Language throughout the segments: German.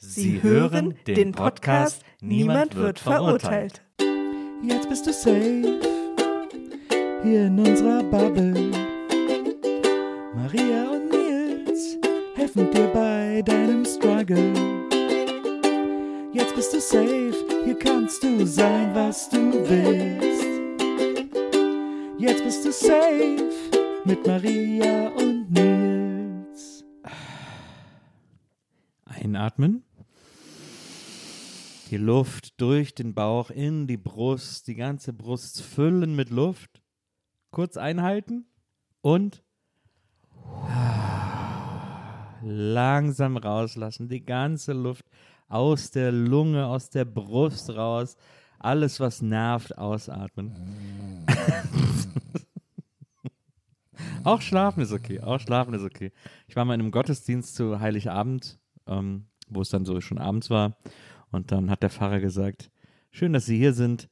Sie hören den Podcast Niemand wird verurteilt. Jetzt bist du safe hier in unserer Bubble. Maria und Nils helfen dir bei deinem Struggle. Jetzt bist du safe, hier kannst du sein, was du willst. Jetzt bist du safe mit Maria und Nils. Einatmen. Die Luft durch den Bauch in die Brust, die ganze Brust füllen mit Luft. Kurz einhalten und langsam rauslassen. Die ganze Luft aus der Lunge, aus der Brust raus. Alles, was nervt, ausatmen. auch schlafen ist okay. Auch schlafen ist okay. Ich war mal in einem Gottesdienst zu Heiligabend, ähm, wo es dann so schon abends war. Und dann hat der Pfarrer gesagt, schön, dass Sie hier sind.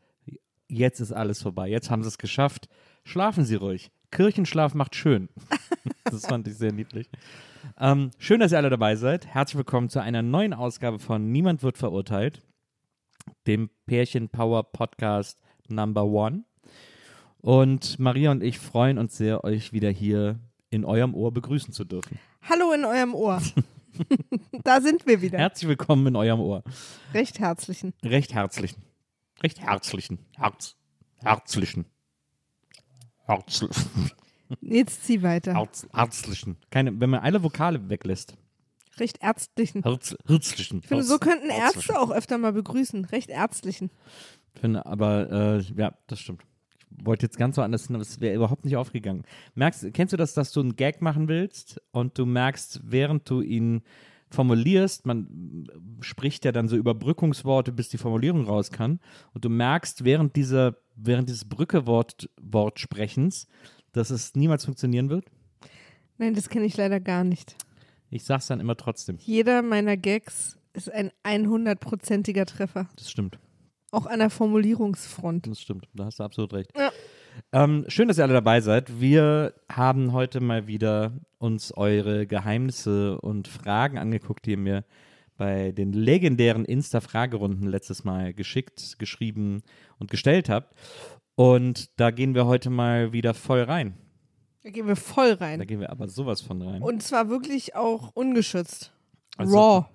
Jetzt ist alles vorbei. Jetzt haben Sie es geschafft. Schlafen Sie ruhig. Kirchenschlaf macht schön. das fand ich sehr niedlich. Ähm, schön, dass ihr alle dabei seid. Herzlich willkommen zu einer neuen Ausgabe von Niemand wird verurteilt, dem Pärchen Power Podcast Number One. Und Maria und ich freuen uns sehr, euch wieder hier in eurem Ohr begrüßen zu dürfen. Hallo in eurem Ohr. da sind wir wieder. Herzlich willkommen in eurem Ohr. Recht herzlichen. Recht herzlichen. Recht herzlichen. Herz. Herzlichen. Herzlichen. Jetzt zieh weiter. Herz, herzlichen. Keine, wenn man alle Vokale weglässt. Recht ärztlichen. Herz, herzlichen. Ich finde, so könnten. Ärzte auch öfter mal begrüßen. Recht ärztlichen. Ich finde, aber äh, ja, das stimmt. Ich wollte jetzt ganz so anders, aber es wäre überhaupt nicht aufgegangen. Merkst, kennst du das, dass du einen Gag machen willst und du merkst, während du ihn formulierst, man spricht ja dann so Überbrückungsworte, bis die Formulierung raus kann, und du merkst während dieser, während dieses Brückewort Wortsprechens, dass es niemals funktionieren wird? Nein, das kenne ich leider gar nicht. Ich sag's dann immer trotzdem. Jeder meiner Gags ist ein 100%iger Treffer. Das stimmt. Auch an der Formulierungsfront. Das stimmt. Da hast du absolut recht. Ja. Ähm, schön, dass ihr alle dabei seid. Wir haben heute mal wieder uns eure Geheimnisse und Fragen angeguckt, die ihr mir bei den legendären Insta-Fragerunden letztes Mal geschickt, geschrieben und gestellt habt. Und da gehen wir heute mal wieder voll rein. Da gehen wir voll Da rein. gehen wir aber sowas von rein. Und zwar wirklich auch ungeschützt. Also- Raw.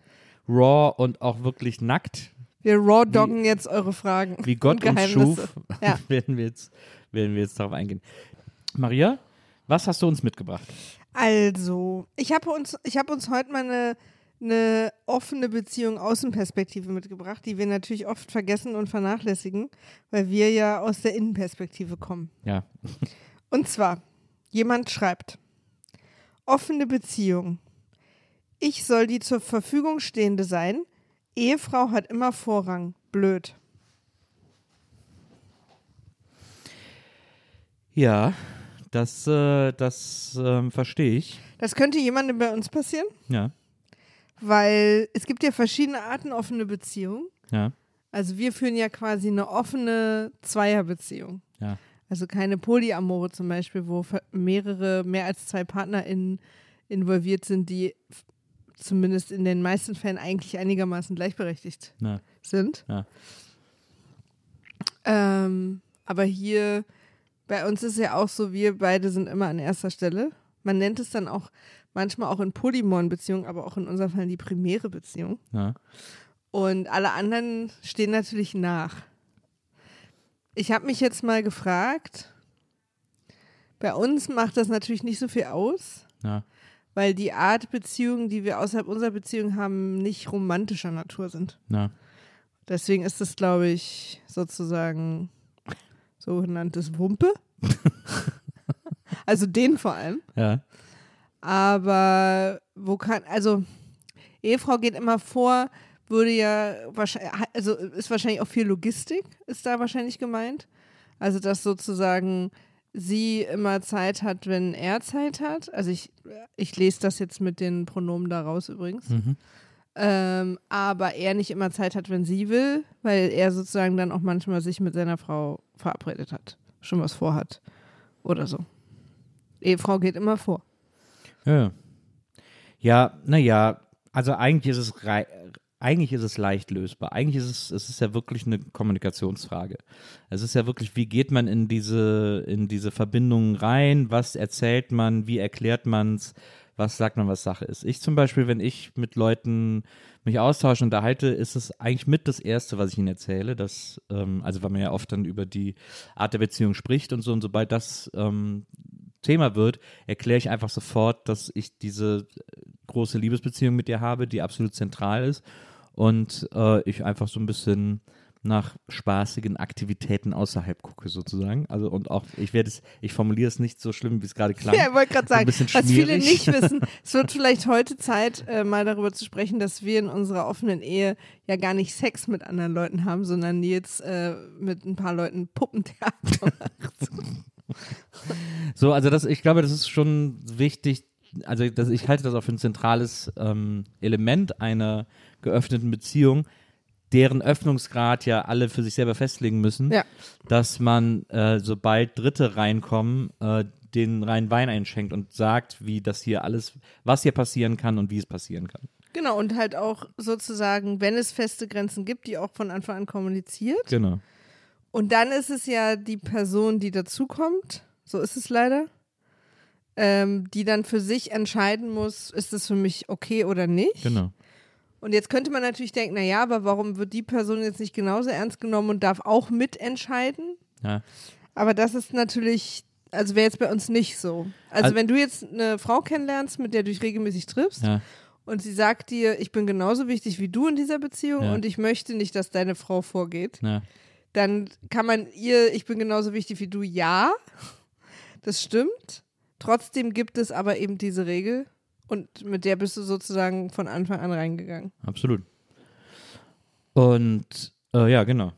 Raw und auch wirklich nackt, Wir raw doggen jetzt eure Fragen. wie Gott uns schuf, Ja. werden, wir jetzt, werden wir jetzt darauf eingehen. Maria, was hast du uns mitgebracht? Also, ich habe uns, ich hab uns heute mal eine, eine offene Beziehung Außenperspektive mitgebracht, die wir natürlich oft vergessen und vernachlässigen, weil wir ja aus der Innenperspektive kommen. Ja, Und zwar, jemand schreibt, offene Beziehung. Ich soll die zur Verfügung stehende sein. Ehefrau hat immer Vorrang. Blöd. ja das, äh, das ähm, verstehe ich. Das könnte jemandem bei uns passieren, Ja, weil es gibt ja verschiedene Arten offene Beziehung. ja, Also wir führen ja quasi eine offene Zweierbeziehung. ja. Also keine Polyamore zum Beispiel, wo mehrere, mehr als zwei PartnerInnen involviert sind, die zumindest in den meisten Fällen eigentlich einigermaßen gleichberechtigt Na, sind. Ja. Ähm, aber hier, bei uns ist ja auch so, wir beide sind immer an erster Stelle. Man nennt es dann auch manchmal auch in polymoren Beziehungen, aber auch in unserem Fall die primäre Beziehung. Ja. Und alle anderen stehen natürlich nach. Ich habe mich jetzt mal gefragt, bei uns macht das natürlich nicht so viel aus, Ja. Weil die Art Beziehungen, die wir außerhalb unserer Beziehung haben, nicht romantischer Natur sind. Ja. Deswegen ist es, glaube ich, sozusagen sogenanntes Wumpe. also den vor allem. Ja. Aber wo kann, also Ehefrau geht immer vor, würde ja wahrscheinlich, also ist wahrscheinlich auch viel Logistik, ist da wahrscheinlich gemeint. Also dass sozusagen sie immer Zeit hat, wenn er Zeit hat. Also ich, ich lese das jetzt mit den Pronomen da raus übrigens. Mhm. Ähm, aber er nicht immer Zeit hat, wenn sie will, weil er sozusagen dann auch manchmal sich mit seiner Frau verabredet hat, schon was vorhat oder so. Ehefrau geht immer vor. Ja, ja naja, also eigentlich ist es rei eigentlich ist es leicht lösbar. Eigentlich ist es, es ist ja wirklich eine Kommunikationsfrage. Es ist ja wirklich, wie geht man in diese, in diese Verbindungen rein? Was erzählt man? Wie erklärt man es? Was sagt man, was Sache ist? Ich zum Beispiel, wenn ich mit Leuten mich austausche und unterhalte, ist es eigentlich mit das Erste, was ich ihnen erzähle. Dass, ähm, also weil man ja oft dann über die Art der Beziehung spricht und so. Und sobald das ähm, Thema wird, erkläre ich einfach sofort, dass ich diese große Liebesbeziehung mit dir habe, die absolut zentral ist und äh, ich einfach so ein bisschen nach spaßigen Aktivitäten außerhalb gucke sozusagen. Also und auch ich werde es, ich formuliere es nicht so schlimm, wie es gerade klang. Ja, ich wollte gerade sagen, was viele nicht wissen, es wird vielleicht heute Zeit, äh, mal darüber zu sprechen, dass wir in unserer offenen Ehe ja gar nicht Sex mit anderen Leuten haben, sondern Nils äh, mit ein paar Leuten Puppentheater macht. So, also das, ich glaube, das ist schon wichtig. Also das, ich halte das auch für ein zentrales ähm, Element einer geöffneten Beziehung, deren Öffnungsgrad ja alle für sich selber festlegen müssen, Ja. dass man, äh, sobald Dritte reinkommen, äh, den reinen Wein einschenkt und sagt, wie das hier alles, was hier passieren kann und wie es passieren kann. Genau, und halt auch sozusagen, wenn es feste Grenzen gibt, die auch von Anfang an kommuniziert. Genau. Und dann ist es ja die Person, die dazukommt, so ist es leider, ähm, die dann für sich entscheiden muss, ist es für mich okay oder nicht. Genau. Und jetzt könnte man natürlich denken, naja, aber warum wird die Person jetzt nicht genauso ernst genommen und darf auch mitentscheiden? Ja. Aber das ist natürlich, also wäre jetzt bei uns nicht so. Also, Also- wenn du jetzt eine Frau kennenlernst, mit der du dich regelmäßig triffst Ja. und sie sagt dir, ich bin genauso wichtig wie du in dieser Beziehung Ja. und ich möchte nicht, dass deine Frau vorgeht, dann kann man ihr, ich bin genauso wichtig wie du, ja, das stimmt. Trotzdem gibt es aber eben diese Regel und mit der bist du sozusagen von Anfang an reingegangen. Absolut. Und äh, ja, genau.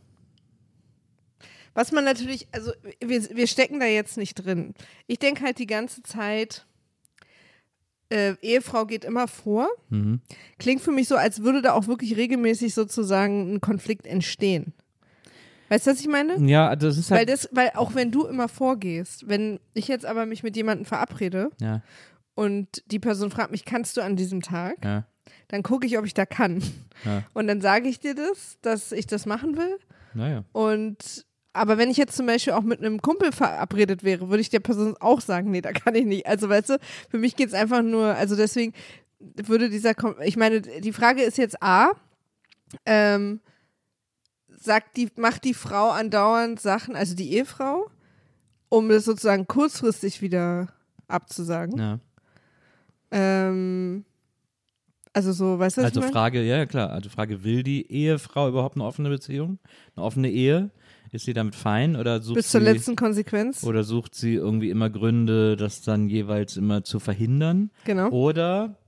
Was man natürlich, also wir, wir stecken da jetzt nicht drin. Ich denke halt die ganze Zeit, äh, Ehefrau geht immer vor. Mhm. Klingt für mich so, als würde da auch wirklich regelmäßig sozusagen ein Konflikt entstehen. Weißt du, was ich meine? Ja, das ist Weil halt. das, weil auch wenn du immer vorgehst, wenn ich jetzt aber mich mit jemandem verabrede ja, und die Person fragt mich, kannst du an diesem Tag? ja, Dann gucke ich, ob ich da kann. ja. Und dann sage ich dir das, dass ich das machen will. Naja. Und aber wenn ich jetzt zum Beispiel auch mit einem Kumpel verabredet wäre, würde ich der Person auch sagen, nee, da kann ich nicht. Also weißt du, für mich geht es einfach nur, also deswegen würde dieser, Kom ich meine, die Frage ist jetzt A, ähm, sagt die, macht die Frau andauernd Sachen, also die Ehefrau, um das sozusagen kurzfristig wieder abzusagen. Ja. Ähm, also so, weißt du, was Also ich meine? Frage, ja, ja klar. Also Frage, will die Ehefrau überhaupt eine offene Beziehung? Eine offene Ehe? Ist sie damit fein oder sucht Bis zur sie letzten Konsequenz. oder sucht sie irgendwie immer Gründe, das dann jeweils immer zu verhindern? Genau. Oder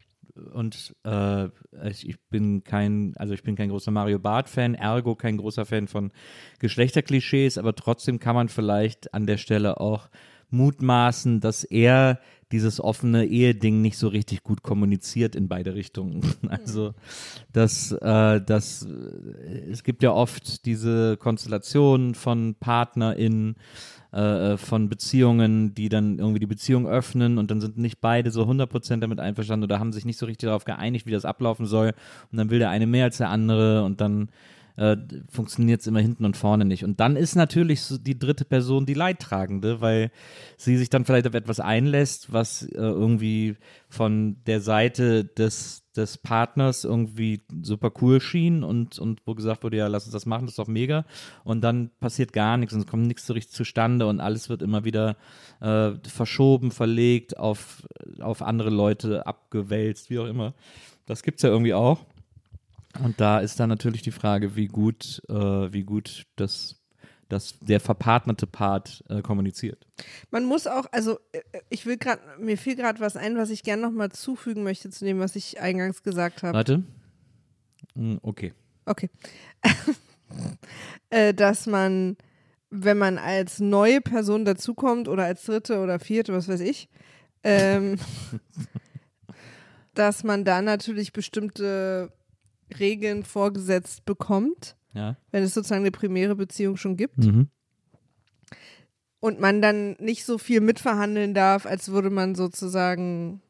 und äh, ich, ich bin kein, also ich bin kein großer Mario Barth-Fan, ergo kein großer Fan von Geschlechterklischees, aber trotzdem kann man vielleicht an der Stelle auch mutmaßen, dass er dieses offene Eheding nicht so richtig gut kommuniziert in beide Richtungen. Also dass äh, das äh, es gibt ja oft diese Konstellation von PartnerInnen, äh, von Beziehungen, die dann irgendwie die Beziehung öffnen und dann sind nicht beide so 100% damit einverstanden oder haben sich nicht so richtig darauf geeinigt, wie das ablaufen soll und dann will der eine mehr als der andere und dann äh, funktioniert es immer hinten und vorne nicht. Und dann ist natürlich so die dritte Person die Leidtragende, weil sie sich dann vielleicht auf etwas einlässt, was äh, irgendwie von der Seite des, des Partners irgendwie super cool schien und, und wo gesagt wurde, ja, lass uns das machen, das ist doch mega. Und dann passiert gar nichts und es kommt nichts so richtig zustande und alles wird immer wieder äh, verschoben, verlegt, auf, auf andere Leute abgewälzt, wie auch immer. Das gibt es ja irgendwie auch. Und da ist dann natürlich die Frage, wie gut, äh, wie gut das, das der verpartnerte Part äh, kommuniziert. Man muss auch, also äh, ich will gerade, mir fiel gerade was ein, was ich gerne nochmal zufügen möchte zu dem, was ich eingangs gesagt habe. Warte. Hm, Okay. Okay. äh, dass man, wenn man als neue Person dazukommt oder als dritte oder vierte, was weiß ich, ähm, dass man da natürlich bestimmte Regeln vorgesetzt bekommt, Ja. wenn es sozusagen eine primäre Beziehung schon gibt. Mhm. Und man dann nicht so viel mitverhandeln darf, als würde man sozusagen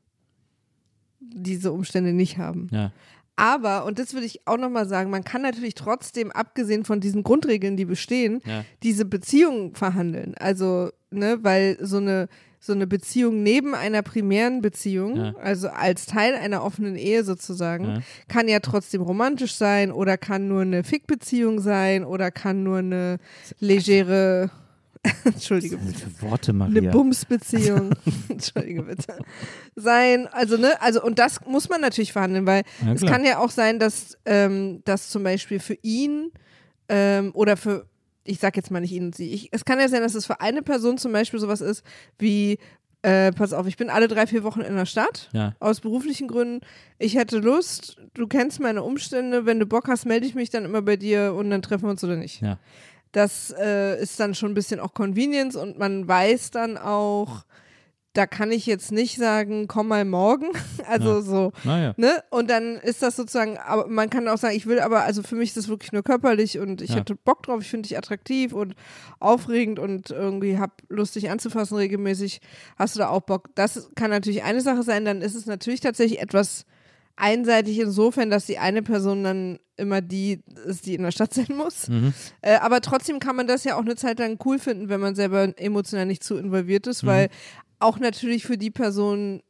diese Umstände nicht haben. Ja. Aber, und das würde ich auch nochmal sagen, man kann natürlich trotzdem, abgesehen von diesen Grundregeln, die bestehen, Ja. diese Beziehung verhandeln. Also, ne, weil so eine, so eine Beziehung neben einer primären Beziehung, Ja. also als Teil einer offenen Ehe sozusagen, Ja. kann ja trotzdem romantisch sein oder kann nur eine Fickbeziehung sein oder kann nur eine legere, Entschuldige bitte Worte, eine Maria. Bumsbeziehung, Entschuldige bitte, sein. Also, ne, also, und das muss man natürlich verhandeln, weil Ja, es kann ja auch sein, dass, ähm, dass zum Beispiel für ihn ähm, oder für, ich sag jetzt mal nicht ihn und sie, ich, es kann ja sein, dass es für eine Person zum Beispiel sowas ist wie, äh, pass auf, ich bin alle drei, vier Wochen in der Stadt. Ja. Aus beruflichen Gründen. Ich hätte Lust, du kennst meine Umstände, wenn du Bock hast, melde ich mich dann immer bei dir und dann treffen wir uns oder nicht. Ja. Das äh, ist dann schon ein bisschen auch Convenience und man weiß dann auch, da kann ich jetzt nicht sagen, komm mal morgen. Also Ja. so, Naja. ne? Und dann ist das sozusagen, aber man kann auch sagen, ich will aber, also für mich ist das wirklich nur körperlich und ich Ja. hätte Bock drauf, ich finde dich attraktiv und aufregend und irgendwie hab Lust, dich anzufassen regelmäßig. Hast du da auch Bock? Das kann natürlich eine Sache sein, dann ist es natürlich tatsächlich etwas einseitig insofern, dass die eine Person dann immer die ist, die in der Stadt sein muss. Mhm. Äh, aber trotzdem kann man das ja auch eine Zeit lang cool finden, wenn man selber emotional nicht zu involviert ist, Mhm. weil auch natürlich für die Person,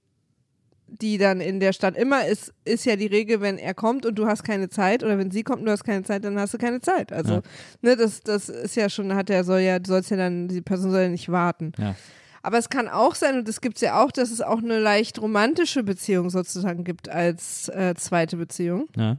die dann in der Stadt immer ist, ist ja die Regel, wenn er kommt und du hast keine Zeit oder wenn sie kommt und du hast keine Zeit, dann hast du keine Zeit. Also, Ja. ne, das, das ist ja schon, hat er soll ja, du sollst ja dann, die Person soll ja nicht warten. Ja. Aber es kann auch sein, und das gibt es ja auch, dass es auch eine leicht romantische Beziehung sozusagen gibt als äh, zweite Beziehung. Ja.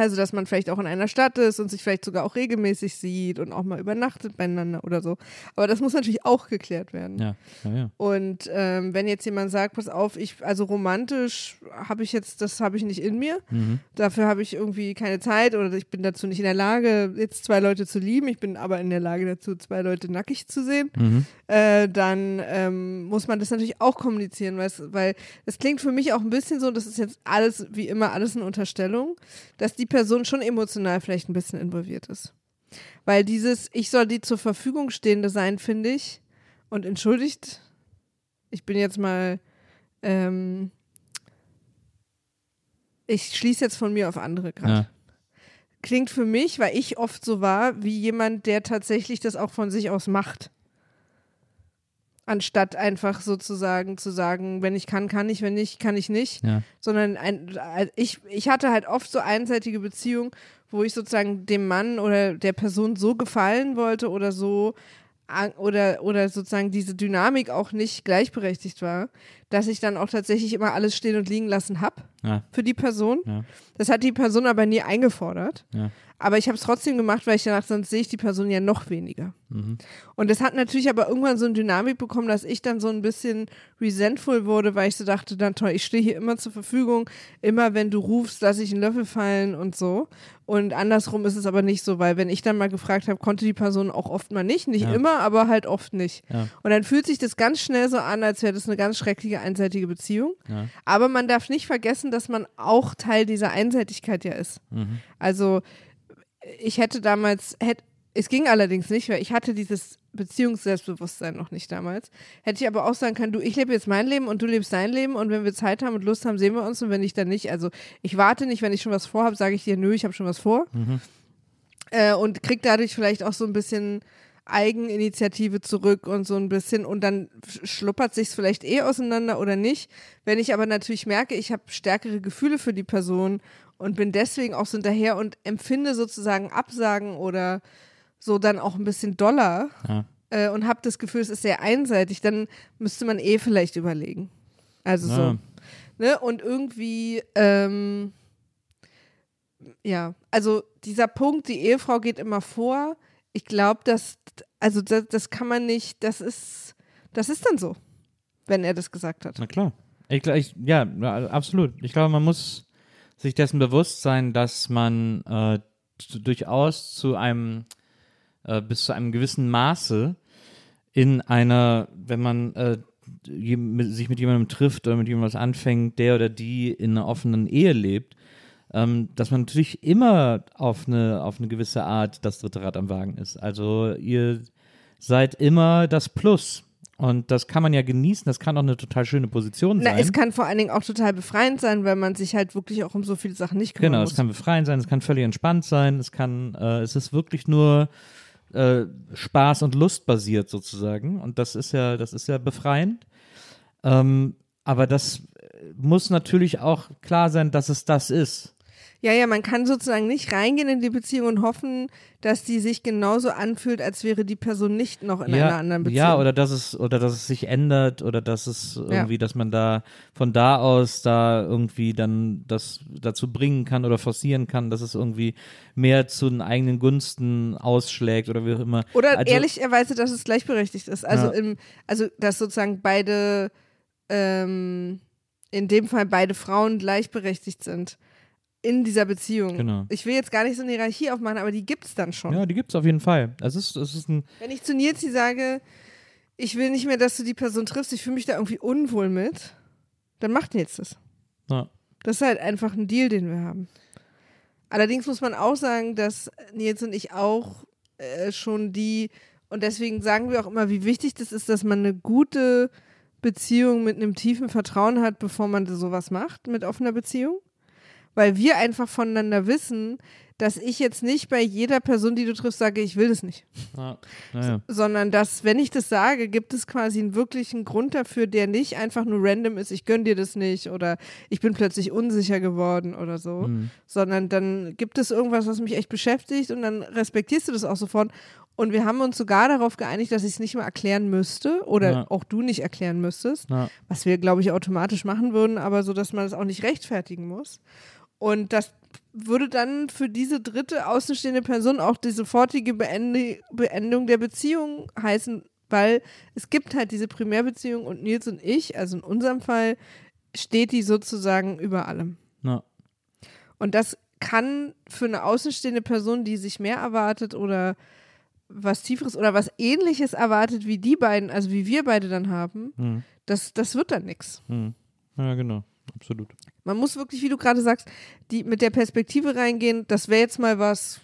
Also, dass man vielleicht auch in einer Stadt ist und sich vielleicht sogar auch regelmäßig sieht und auch mal übernachtet beieinander oder so. Aber das muss natürlich auch geklärt werden. Ja. Ja. ja. Und ähm, wenn jetzt jemand sagt, pass auf, ich, also romantisch habe ich jetzt, das habe ich nicht in mir. Mhm. Dafür habe ich irgendwie keine Zeit oder ich bin dazu nicht in der Lage, jetzt zwei Leute zu lieben. Ich bin aber in der Lage dazu, zwei Leute nackig zu sehen. Mhm. Äh, dann ähm, muss man das natürlich auch kommunizieren, weil es klingt für mich auch ein bisschen so, das ist jetzt alles, wie immer, alles eine Unterstellung, dass die Person schon emotional vielleicht ein bisschen involviert ist. Weil dieses, ich soll die zur Verfügung stehende sein, finde ich, und entschuldigt, ich bin jetzt mal, ähm, ich schließe jetzt von mir auf andere gerade Ja. klingt für mich, weil ich oft so war, wie jemand, der tatsächlich das auch von sich aus macht. Anstatt einfach sozusagen zu sagen, wenn ich kann, kann ich, wenn nicht, kann ich nicht. Ja. Sondern ein, ich, ich hatte halt oft so einseitige Beziehungen, wo ich sozusagen dem Mann oder der Person so gefallen wollte oder so oder, oder sozusagen diese Dynamik auch nicht gleichberechtigt war, dass ich dann auch tatsächlich immer alles stehen und liegen lassen habe Ja. für die Person. Ja. Das hat die Person aber nie eingefordert. Aber ich habe es trotzdem gemacht, weil ich danach, sonst sehe ich die Person ja noch weniger. Mhm. Und das hat natürlich aber irgendwann so eine Dynamik bekommen, dass ich dann so ein bisschen resentful wurde, weil ich so dachte, dann toll, ich stehe hier immer zur Verfügung, immer wenn du rufst, lasse ich einen Löffel fallen und so. Und andersrum ist es aber nicht so, weil wenn ich dann mal gefragt habe, konnte die Person auch oft mal nicht, nicht Ja. immer, aber halt oft nicht. Ja. Und dann fühlt sich das ganz schnell so an, als wäre das eine ganz schreckliche einseitige Beziehung. Ja. Aber man darf nicht vergessen, dass man auch Teil dieser Einseitigkeit ja ist. Mhm. Also ich hätte damals, hätte, es ging allerdings nicht, weil ich hatte dieses Beziehungsselbstbewusstsein noch nicht damals. Hätte ich aber auch sagen können, du, ich lebe jetzt mein Leben und du lebst dein Leben und wenn wir Zeit haben und Lust haben, sehen wir uns und wenn nicht, dann nicht. Also ich warte nicht, wenn ich schon was vorhabe, sage ich dir, nö, ich habe schon was vor. Äh, und kriegt dadurch vielleicht auch so ein bisschen Eigeninitiative zurück und so ein bisschen und dann schluppert sich's vielleicht eh auseinander oder nicht. Wenn ich aber natürlich merke, ich habe stärkere Gefühle für die Person und bin deswegen auch so hinterher und empfinde sozusagen Absagen oder so dann auch ein bisschen doller Ja. äh, und habe das Gefühl, es ist sehr einseitig, dann müsste man eh vielleicht überlegen. Also so. Ja. Ne? Und irgendwie, ähm, ja, also dieser Punkt, die Ehefrau geht immer vor. Ich glaube, dass, also das, das kann man nicht, das ist, das ist dann so, wenn er das gesagt hat. Na klar. Ich, ich, ja, absolut. Ich glaube, man muss sich dessen bewusst sein, dass man äh, durchaus zu einem, äh, bis zu einem gewissen Maße in einer, wenn man äh, sich mit jemandem trifft oder mit jemandem was anfängt, der oder die in einer offenen Ehe lebt, ähm, dass man natürlich immer auf eine, auf eine gewisse Art das dritte Rad am Wagen ist. Also ihr seid immer das Plus. Und das kann man ja genießen, das kann auch eine total schöne Position Na, sein. es kann vor allen Dingen auch total befreiend sein, weil man sich halt wirklich auch um so viele Sachen nicht kümmern Genau, muss. es kann befreiend sein, es kann völlig entspannt sein, es kann, äh, es ist wirklich nur äh, Spaß und Lust basiert sozusagen. Und das ist ja, das ist ja befreiend. Ähm, aber das äh, muss natürlich auch klar sein, dass es das ist. Ja, ja, man kann sozusagen nicht reingehen in die Beziehung und hoffen, dass die sich genauso anfühlt, als wäre die Person nicht noch in ja, einer anderen Beziehung. ja, oder dass es, oder dass es sich ändert oder dass es irgendwie, dass man da von da aus da irgendwie dann das dazu bringen kann oder forcieren kann, dass es irgendwie mehr zu den eigenen Gunsten ausschlägt oder wie auch immer. Oder Also- ehrlicherweise, dass es gleichberechtigt ist. Also, Ja. im, also dass sozusagen beide, ähm, in dem Fall beide Frauen gleichberechtigt sind in dieser Beziehung. Genau. Ich will jetzt gar nicht so eine Hierarchie aufmachen, aber die gibt es dann schon. Ja, die gibt's auf jeden Fall. Es ist, es ist ein, Wenn ich zu Nils sage, ich will nicht mehr, dass du die Person triffst, ich fühle mich da irgendwie unwohl mit, dann macht Nils das. ja. Das ist halt einfach ein Deal, den wir haben. Allerdings muss man auch sagen, dass Nils und ich auch äh, schon die, und deswegen sagen wir auch immer, wie wichtig das ist, dass man eine gute Beziehung mit einem tiefen Vertrauen hat, bevor man sowas macht mit offener Beziehung. Weil wir einfach voneinander wissen, dass ich jetzt nicht bei jeder Person, die du triffst, sage, ich will das nicht. Ja, naja. Sondern dass, wenn ich das sage, gibt es quasi einen wirklichen Grund dafür, der nicht einfach nur random ist, ich gönn dir das nicht oder ich bin plötzlich unsicher geworden oder so, Mhm. sondern dann gibt es irgendwas, was mich echt beschäftigt und dann respektierst du das auch sofort. Und wir haben uns sogar darauf geeinigt, dass ich es nicht mehr erklären müsste oder Ja. auch du nicht erklären müsstest, Ja. was wir, glaube ich, automatisch machen würden, aber so, dass man das auch nicht rechtfertigen muss. Und das würde dann für diese dritte außenstehende Person auch die sofortige Beende Beendung der Beziehung heißen, weil es gibt halt diese Primärbeziehung und Nils und ich, also in unserem Fall, steht die sozusagen über allem. Ja. Und das kann für eine außenstehende Person, die sich mehr erwartet oder was Tieferes oder was Ähnliches erwartet wie die beiden, also wie wir beide dann haben, Mhm. das, das wird dann nichts. Mhm. ja, genau. Absolut. Man muss wirklich, wie du gerade sagst, die mit der Perspektive reingehen, das wäre jetzt mal was,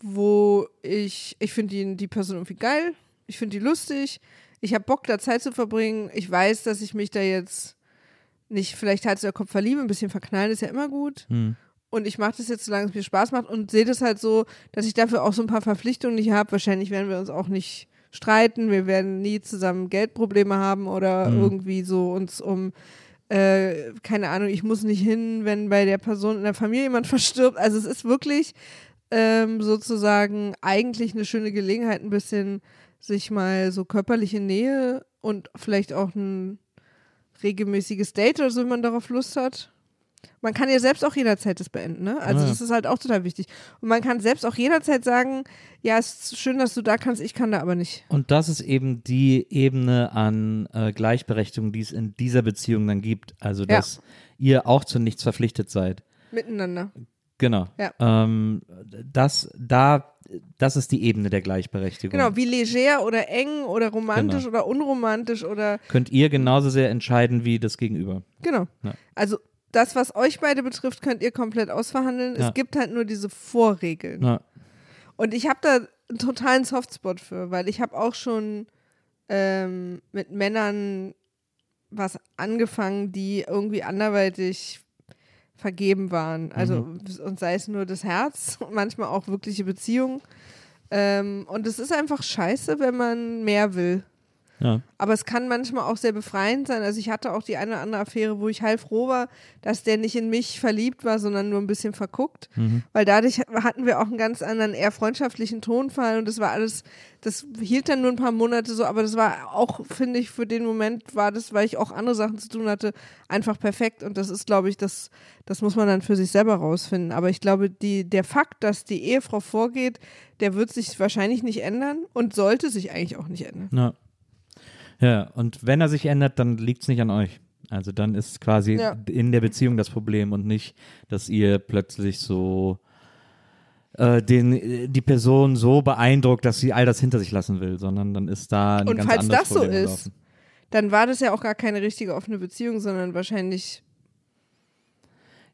wo ich, ich finde die, die Person irgendwie geil, ich finde die lustig, ich habe Bock, da Zeit zu verbringen, ich weiß, dass ich mich da jetzt nicht vielleicht Hals oder Kopf verliebe, ein bisschen verknallen ist ja immer gut. Mhm. Und ich mache das jetzt, solange es mir Spaß macht und sehe das halt so, dass ich dafür auch so ein paar Verpflichtungen nicht habe. Wahrscheinlich werden wir uns auch nicht streiten, wir werden nie zusammen Geldprobleme haben oder Mhm. irgendwie so uns um, äh, keine Ahnung, ich muss nicht hin, wenn bei der Person in der Familie jemand verstirbt. Also es ist wirklich ähm, sozusagen eigentlich eine schöne Gelegenheit, ein bisschen sich mal so körperliche Nähe und vielleicht auch ein regelmäßiges Date oder so, wenn man darauf Lust hat. Man kann ja selbst auch jederzeit das beenden, ne? Also Ja. das ist halt auch total wichtig. Und man kann selbst auch jederzeit sagen, ja, es ist schön, dass du da kannst, ich kann da aber nicht. Und das ist eben die Ebene an äh, Gleichberechtigung, die es in dieser Beziehung dann gibt. Also, Ja. dass ihr auch zu nichts verpflichtet seid. Miteinander. Genau. Ja. Ähm, das, da, das ist die Ebene der Gleichberechtigung. Genau, wie leger oder eng oder romantisch Genau. oder unromantisch oder Könnt ihr genauso sehr entscheiden wie das Gegenüber. genau. Ja. Also das, was euch beide betrifft, könnt ihr komplett ausverhandeln. Ja. Es gibt halt nur diese Vorregeln. Ja. Und ich habe da einen totalen Softspot für, weil ich habe auch schon ähm, mit Männern was angefangen, die irgendwie anderweitig vergeben waren. Also und sei es nur das Herz, manchmal auch wirkliche Beziehungen. Ähm, und es ist einfach scheiße, wenn man mehr will. Ja. Aber es kann manchmal auch sehr befreiend sein. Also ich hatte auch die eine oder andere Affäre, wo ich heilfroh war, dass der nicht in mich verliebt war, sondern nur ein bisschen verguckt. Weil dadurch hatten wir auch einen ganz anderen, eher freundschaftlichen Tonfall und das war alles, das hielt dann nur ein paar Monate so, aber das war auch, finde ich, für den Moment war das, weil ich auch andere Sachen zu tun hatte, einfach perfekt. Und das ist, glaube ich, das, das muss man dann für sich selber rausfinden. Aber ich glaube, die, der Fakt, dass die Ehefrau vorgeht, der wird sich wahrscheinlich nicht ändern und sollte sich eigentlich auch nicht ändern. Ja. Ja, und wenn er sich ändert, dann liegt es nicht an euch. Also dann ist quasi Ja. in der Beziehung das Problem und nicht, dass ihr plötzlich so äh, den, die Person so beeindruckt, dass sie all das hinter sich lassen will, sondern dann ist da ein Und ganz falls anderes das so Problem ist, gelaufen. Dann war das ja auch gar keine richtige offene Beziehung, sondern wahrscheinlich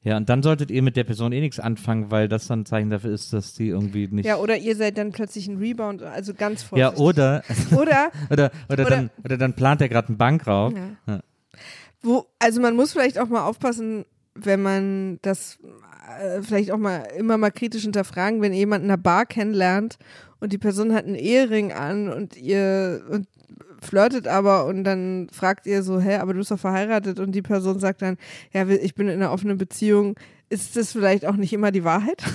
Ja, und dann solltet ihr mit der Person eh nichts anfangen, weil das dann ein Zeichen dafür ist, dass die irgendwie nicht. Ja, oder ihr seid dann plötzlich ein Rebound, also ganz ja vorsichtig. oder, Oder, oder, oder, Oder- dann, oder dann plant er gerade einen Bankraub. Ja. Ja. wo, also man muss vielleicht auch mal aufpassen, wenn man das äh, vielleicht auch mal immer mal kritisch hinterfragen, wenn jemand in einer Bar kennenlernt und die Person hat einen Ehering an und ihr und flirtet aber und dann fragt ihr so, hä, aber du bist doch verheiratet und die Person sagt dann, ja, ich bin in einer offenen Beziehung. Ist das vielleicht auch nicht immer die Wahrheit?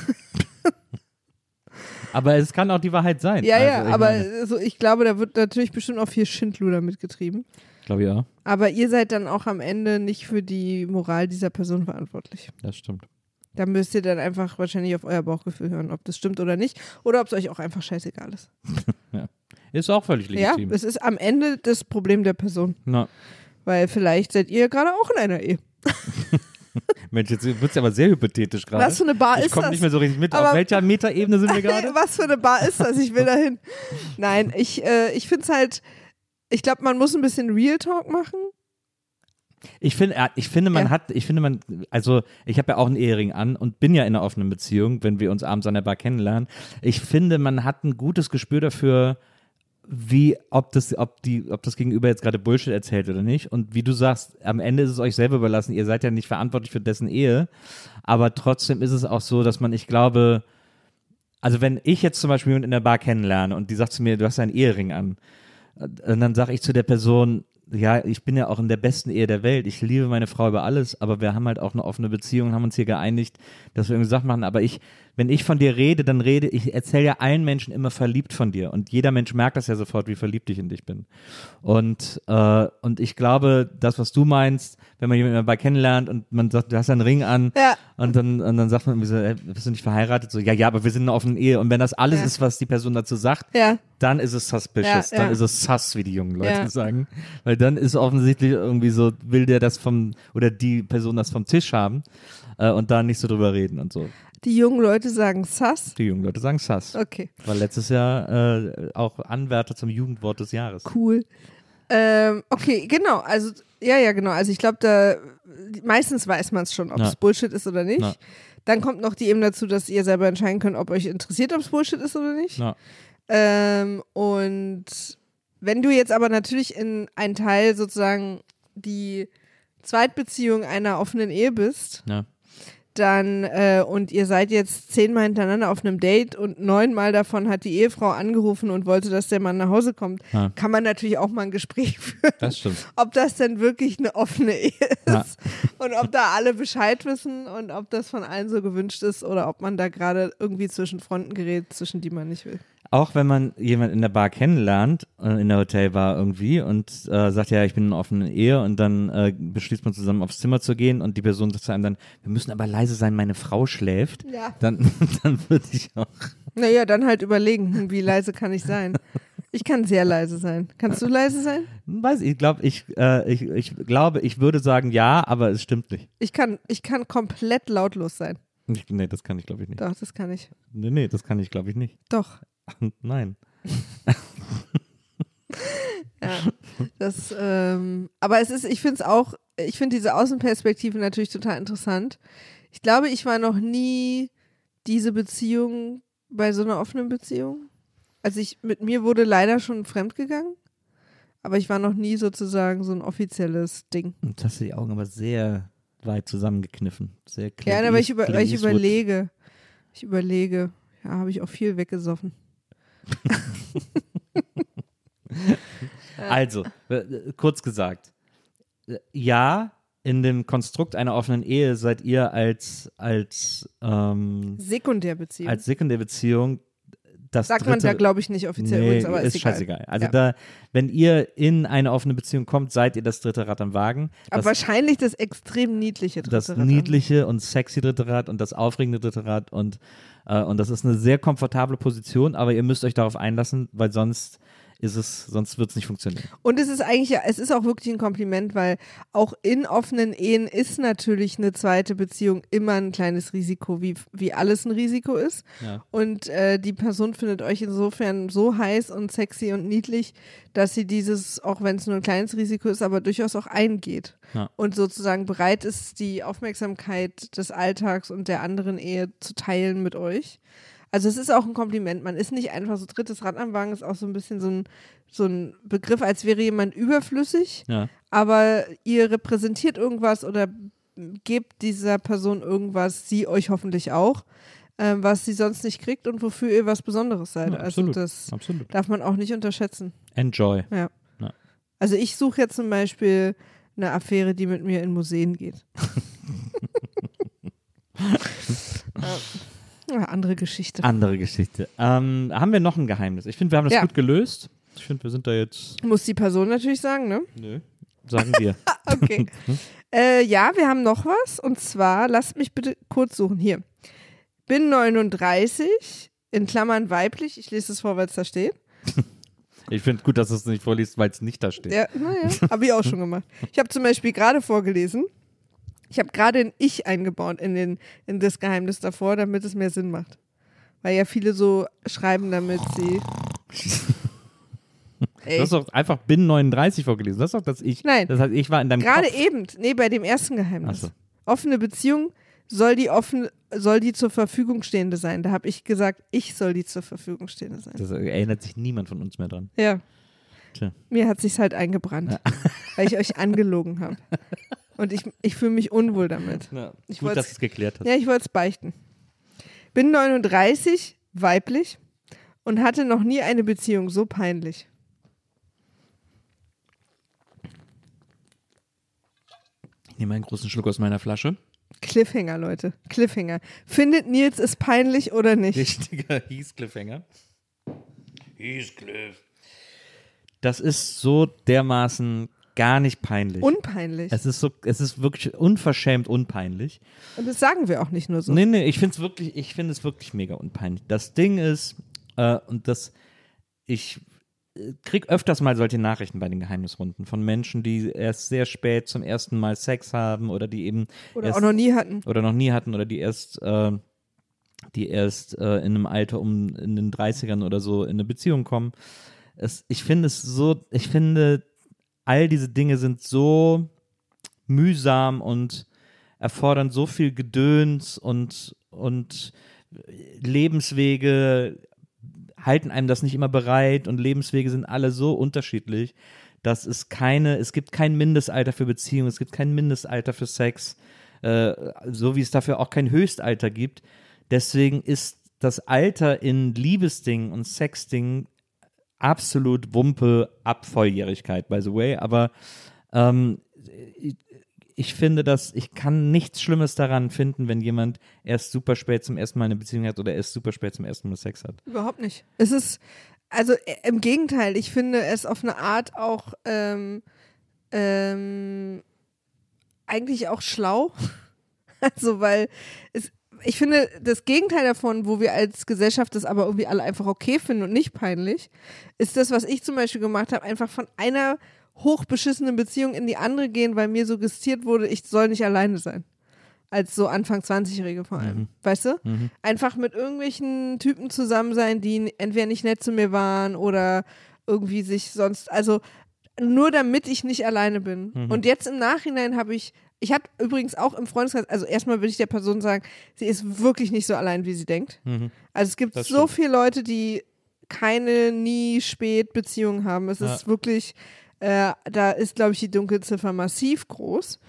Aber es kann auch die Wahrheit sein. Ja, ja, Also, ich aber meine, so, ich glaube, da wird natürlich bestimmt auch viel Schindluder mitgetrieben. Glaube auch. Aber ihr seid dann auch am Ende nicht für die Moral dieser Person verantwortlich. Das stimmt. Da müsst ihr dann einfach wahrscheinlich auf euer Bauchgefühl hören, ob das stimmt oder nicht. Oder ob es euch auch einfach scheißegal ist. Ist auch völlig legitim. Ja, es ist am Ende das Problem der Person. Na, Weil vielleicht seid ihr gerade auch in einer Ehe. Mensch, jetzt wird es aber sehr hypothetisch gerade. Was für eine Bar ich ist komme das? nicht mehr so richtig mit. Aber- Auf welcher Metaebene sind wir gerade? Was für eine Bar ist das? Ich will dahin. Nein, ich, äh, ich finde es halt, ich glaube, man muss ein bisschen Real Talk machen. Ich finde, äh, ich finde, man Ja. hat, ich finde, man, also ich habe ja auch einen Ehering an und bin ja in einer offenen Beziehung, wenn wir uns abends an der Bar kennenlernen. Ich finde, man hat ein gutes Gespür dafür, wie, ob das, ob die, ob das Gegenüber jetzt gerade Bullshit erzählt oder nicht. Und wie du sagst, am Ende ist es euch selber überlassen. Ihr seid ja nicht verantwortlich für dessen Ehe. Aber trotzdem ist es auch so, dass man, ich glaube, also wenn ich jetzt zum Beispiel jemanden in der Bar kennenlerne und die sagt zu mir, du hast einen Ehering an, und dann sage ich zu der Person, ja, ich bin ja auch in der besten Ehe der Welt. Ich liebe meine Frau über alles, aber wir haben halt auch eine offene Beziehung haben uns hier geeinigt, dass wir irgendwie Sachen machen. Aber ich, wenn ich von dir rede, dann rede ich, erzähle ja allen Menschen immer verliebt von dir. Und jeder Mensch merkt das ja sofort, wie verliebt ich in dich bin. Und, äh, und ich glaube, das, was du meinst, wenn man jemanden dabei kennenlernt und man sagt, du hast einen Ring an Ja. und dann, und dann sagt man irgendwie so, ey, bist du nicht verheiratet? So, ja, ja, aber wir sind in einer offenen Ehe. Und wenn das alles Ja. ist, was die Person dazu sagt, Ja. dann ist es suspicious, dann ist es sus, wie die jungen Leute sagen. Weil dann ist offensichtlich irgendwie so, will der das vom, oder die Person das vom Tisch haben äh, und da nicht so drüber reden und so. Die jungen Leute sagen Sass. Die jungen Leute sagen sus. Okay, War letztes Jahr äh, auch Anwärter zum Jugendwort des Jahres. cool. Ähm, okay, genau. Also, ja, ja, genau. Also, ich glaube, da meistens weiß man es schon, ob Ja. es Bullshit ist oder nicht. Ja. Dann kommt noch die eben dazu, dass ihr selber entscheiden könnt, ob euch interessiert, ob es Bullshit ist oder nicht. Ja. Ähm, und wenn du jetzt aber natürlich in einen Teil sozusagen die Zweitbeziehung einer offenen Ehe bist, Ja. Dann äh, und ihr seid jetzt zehnmal hintereinander auf einem Date und neunmal davon hat die Ehefrau angerufen und wollte, dass der Mann nach Hause kommt, Ja. kann man natürlich auch mal ein Gespräch führen, Das stimmt. ob das denn wirklich eine offene Ehe ist Ja. und ob da alle Bescheid wissen und ob das von allen so gewünscht ist oder ob man da gerade irgendwie zwischen Fronten gerät, zwischen die man nicht will. Auch wenn man jemanden in der Bar kennenlernt, äh, in der Hotelbar irgendwie und äh, sagt, ja, ich bin in offenen Ehe und dann äh, beschließt man zusammen aufs Zimmer zu gehen und die Person sagt zu einem dann, wir müssen aber leise sein, meine Frau schläft. Ja. Dann, dann würde ich auch. Naja, dann halt überlegen, wie leise kann ich sein. Ich kann sehr leise sein. Kannst du leise sein? Weiß ich, glaube ich, äh, ich, ich glaube, ich würde sagen ja, aber es stimmt nicht. Ich kann, ich kann komplett lautlos sein. Ich, nee, das kann ich glaube ich nicht. Doch, das kann ich. Nee, nee, das kann ich glaube ich nicht. Doch. Nein. Ja. Das, ähm, aber es ist, ich finde es auch, ich finde diese Außenperspektive natürlich total interessant. Ich glaube, ich war noch nie diese Beziehung bei so einer offenen Beziehung. Also ich, mit mir wurde leider schon fremdgegangen, aber ich war noch nie sozusagen so ein offizielles Ding. Jetzt hast du die Augen aber sehr, weit zusammengekniffen. Sehr Clint Gerne, aber ich, über, ich überlege. Ich überlege. Ja, habe ich auch viel weggesoffen. Also, äh, kurz gesagt. äh, Ja, in dem Konstrukt einer offenen Ehe seid ihr als, als, ähm, Sekundärbeziehung. als Sekundärbeziehung das Sagt dritte, man da, glaube ich, nicht offiziell nee, übrigens, aber ist, ist egal. scheißegal. Also Ja. da, wenn ihr in eine offene Beziehung kommt, seid ihr das dritte Rad am Wagen. Aber Das, wahrscheinlich das extrem niedliche dritte das Rad am- niedliche und sexy dritte Rad und das aufregende dritte Rad und, äh, und das ist eine sehr komfortable Position, aber ihr müsst euch darauf einlassen, weil sonst ist es, sonst wird es nicht funktionieren. Und es ist eigentlich, ja, es ist auch wirklich ein Kompliment, weil auch in offenen Ehen ist natürlich eine zweite Beziehung immer ein kleines Risiko, wie, wie alles ein Risiko ist. Ja. Und äh, die Person findet euch insofern so heiß und sexy und niedlich, dass sie dieses, auch wenn es nur ein kleines Risiko ist, aber durchaus auch eingeht. Ja. Und sozusagen bereit ist, die Aufmerksamkeit des Alltags und der anderen Ehe zu teilen mit euch. Also es ist auch ein Kompliment. Man ist nicht einfach so drittes Rad am Wagen, ist auch so ein bisschen so ein, so ein Begriff, als wäre jemand überflüssig, Ja. aber ihr repräsentiert irgendwas oder gebt dieser Person irgendwas, sie euch hoffentlich auch, ähm, was sie sonst nicht kriegt und wofür ihr was Besonderes seid. Ja, also absolut. das Absolut. darf man auch nicht unterschätzen. Enjoy. Ja. Ja. Also ich suche jetzt zum Beispiel eine Affäre, die mit mir in Museen geht. ja. Andere Geschichte. Andere Geschichte. Ähm, haben wir noch ein Geheimnis? Ich finde, wir haben das Ja. gut gelöst. Ich finde, wir sind da jetzt. Muss die Person natürlich sagen, ne? Nö. Sagen wir. Okay. äh, ja, wir haben noch was. Und zwar, lasst mich bitte kurz suchen. Hier. Bin 39, in Klammern weiblich. Ich lese es vor, weil es da steht. Ich finde gut, dass du es nicht vorliest, weil es nicht da steht. Ja, naja, habe ich auch schon gemacht. Ich habe zum Beispiel gerade vorgelesen. Ich habe gerade ein Ich eingebaut in, den, in das Geheimnis davor, damit es mehr Sinn macht. Weil ja viele so schreiben, damit sie. Du Ey, hast doch einfach Bin 39 vorgelesen. Das ist doch das Ich. Nein. Das heißt, ich war in deinem gerade Kopf. eben, nee, bei dem ersten Geheimnis. So. Offene Beziehung soll die offen, soll die zur Verfügung stehende sein. Da habe ich gesagt, ich soll die zur Verfügung stehende sein. Das erinnert sich niemand von uns mehr dran. Ja. Tja. Mir hat sich's halt eingebrannt, weil ich euch angelogen habe. Und ich, ich fühle mich unwohl damit. Ich gut, dass es geklärt hast. Ja, ich wollte es beichten. Bin 39, weiblich und hatte noch nie eine Beziehung so peinlich. Ich nehme einen großen Schluck aus meiner Flasche. Cliffhanger, Leute. Cliffhanger. Findet Nils es peinlich oder nicht? Richtiger Heathcliff-Hänger. Heathcliff. Das ist so dermaßen gar nicht peinlich. Unpeinlich. es ist so, es ist wirklich unverschämt unpeinlich. Und das sagen wir auch nicht nur so. Nee, nee, ich finde es wirklich, ich finde es wirklich mega unpeinlich. Das Ding ist, äh, und das, ich äh, krieg öfters mal solche Nachrichten bei den Geheimnisrunden von Menschen, die erst sehr spät zum ersten Mal Sex haben oder die eben Oder erst, auch noch nie hatten. oder noch nie hatten oder die erst, äh, die erst äh, in einem Alter um in den 30ern oder so in eine Beziehung kommen. Es, ich finde es so, ich finde, all diese Dinge sind so mühsam und erfordern so viel Gedöns und, und Lebenswege halten einem das nicht immer bereit und Lebenswege sind alle so unterschiedlich, dass es keine, es gibt kein Mindestalter für Beziehungen, es gibt kein Mindestalter für Sex, äh, so wie es dafür auch kein Höchstalter gibt. Deswegen ist das Alter in Liebesdingen und Sexdingen absolut Wumpe ab Volljährigkeit, by the way. Aber ähm, ich, finde, dass ich kann nichts Schlimmes daran finden, wenn jemand erst super spät zum ersten Mal eine Beziehung hat oder erst super spät zum ersten Mal Sex hat. Überhaupt nicht. Es ist, also äh, im Gegenteil, ich finde es auf eine Art auch ähm, ähm, eigentlich auch schlau. Also, weil es, ich finde, das Gegenteil davon, wo wir als Gesellschaft das aber irgendwie alle einfach okay finden und nicht peinlich, ist das, was ich zum Beispiel gemacht habe, einfach von einer hochbeschissenen Beziehung in die andere gehen, weil mir suggestiert wurde, ich soll nicht alleine sein. Als so Anfang 20-Jährige vor allem. Weißt du? Einfach mit irgendwelchen Typen zusammen sein, die entweder nicht nett zu mir waren oder irgendwie sich sonst, also nur damit ich nicht alleine bin. Und jetzt im Nachhinein habe ich, ich hatte übrigens auch im Freundeskreis, also erstmal würde ich der Person sagen, sie ist wirklich nicht so allein, wie sie denkt. Also es gibt Das so stimmt. viele Leute, die keine nie spät Beziehungen haben. Es Ja. ist wirklich, äh, da ist, glaube ich, die Dunkelziffer massiv groß.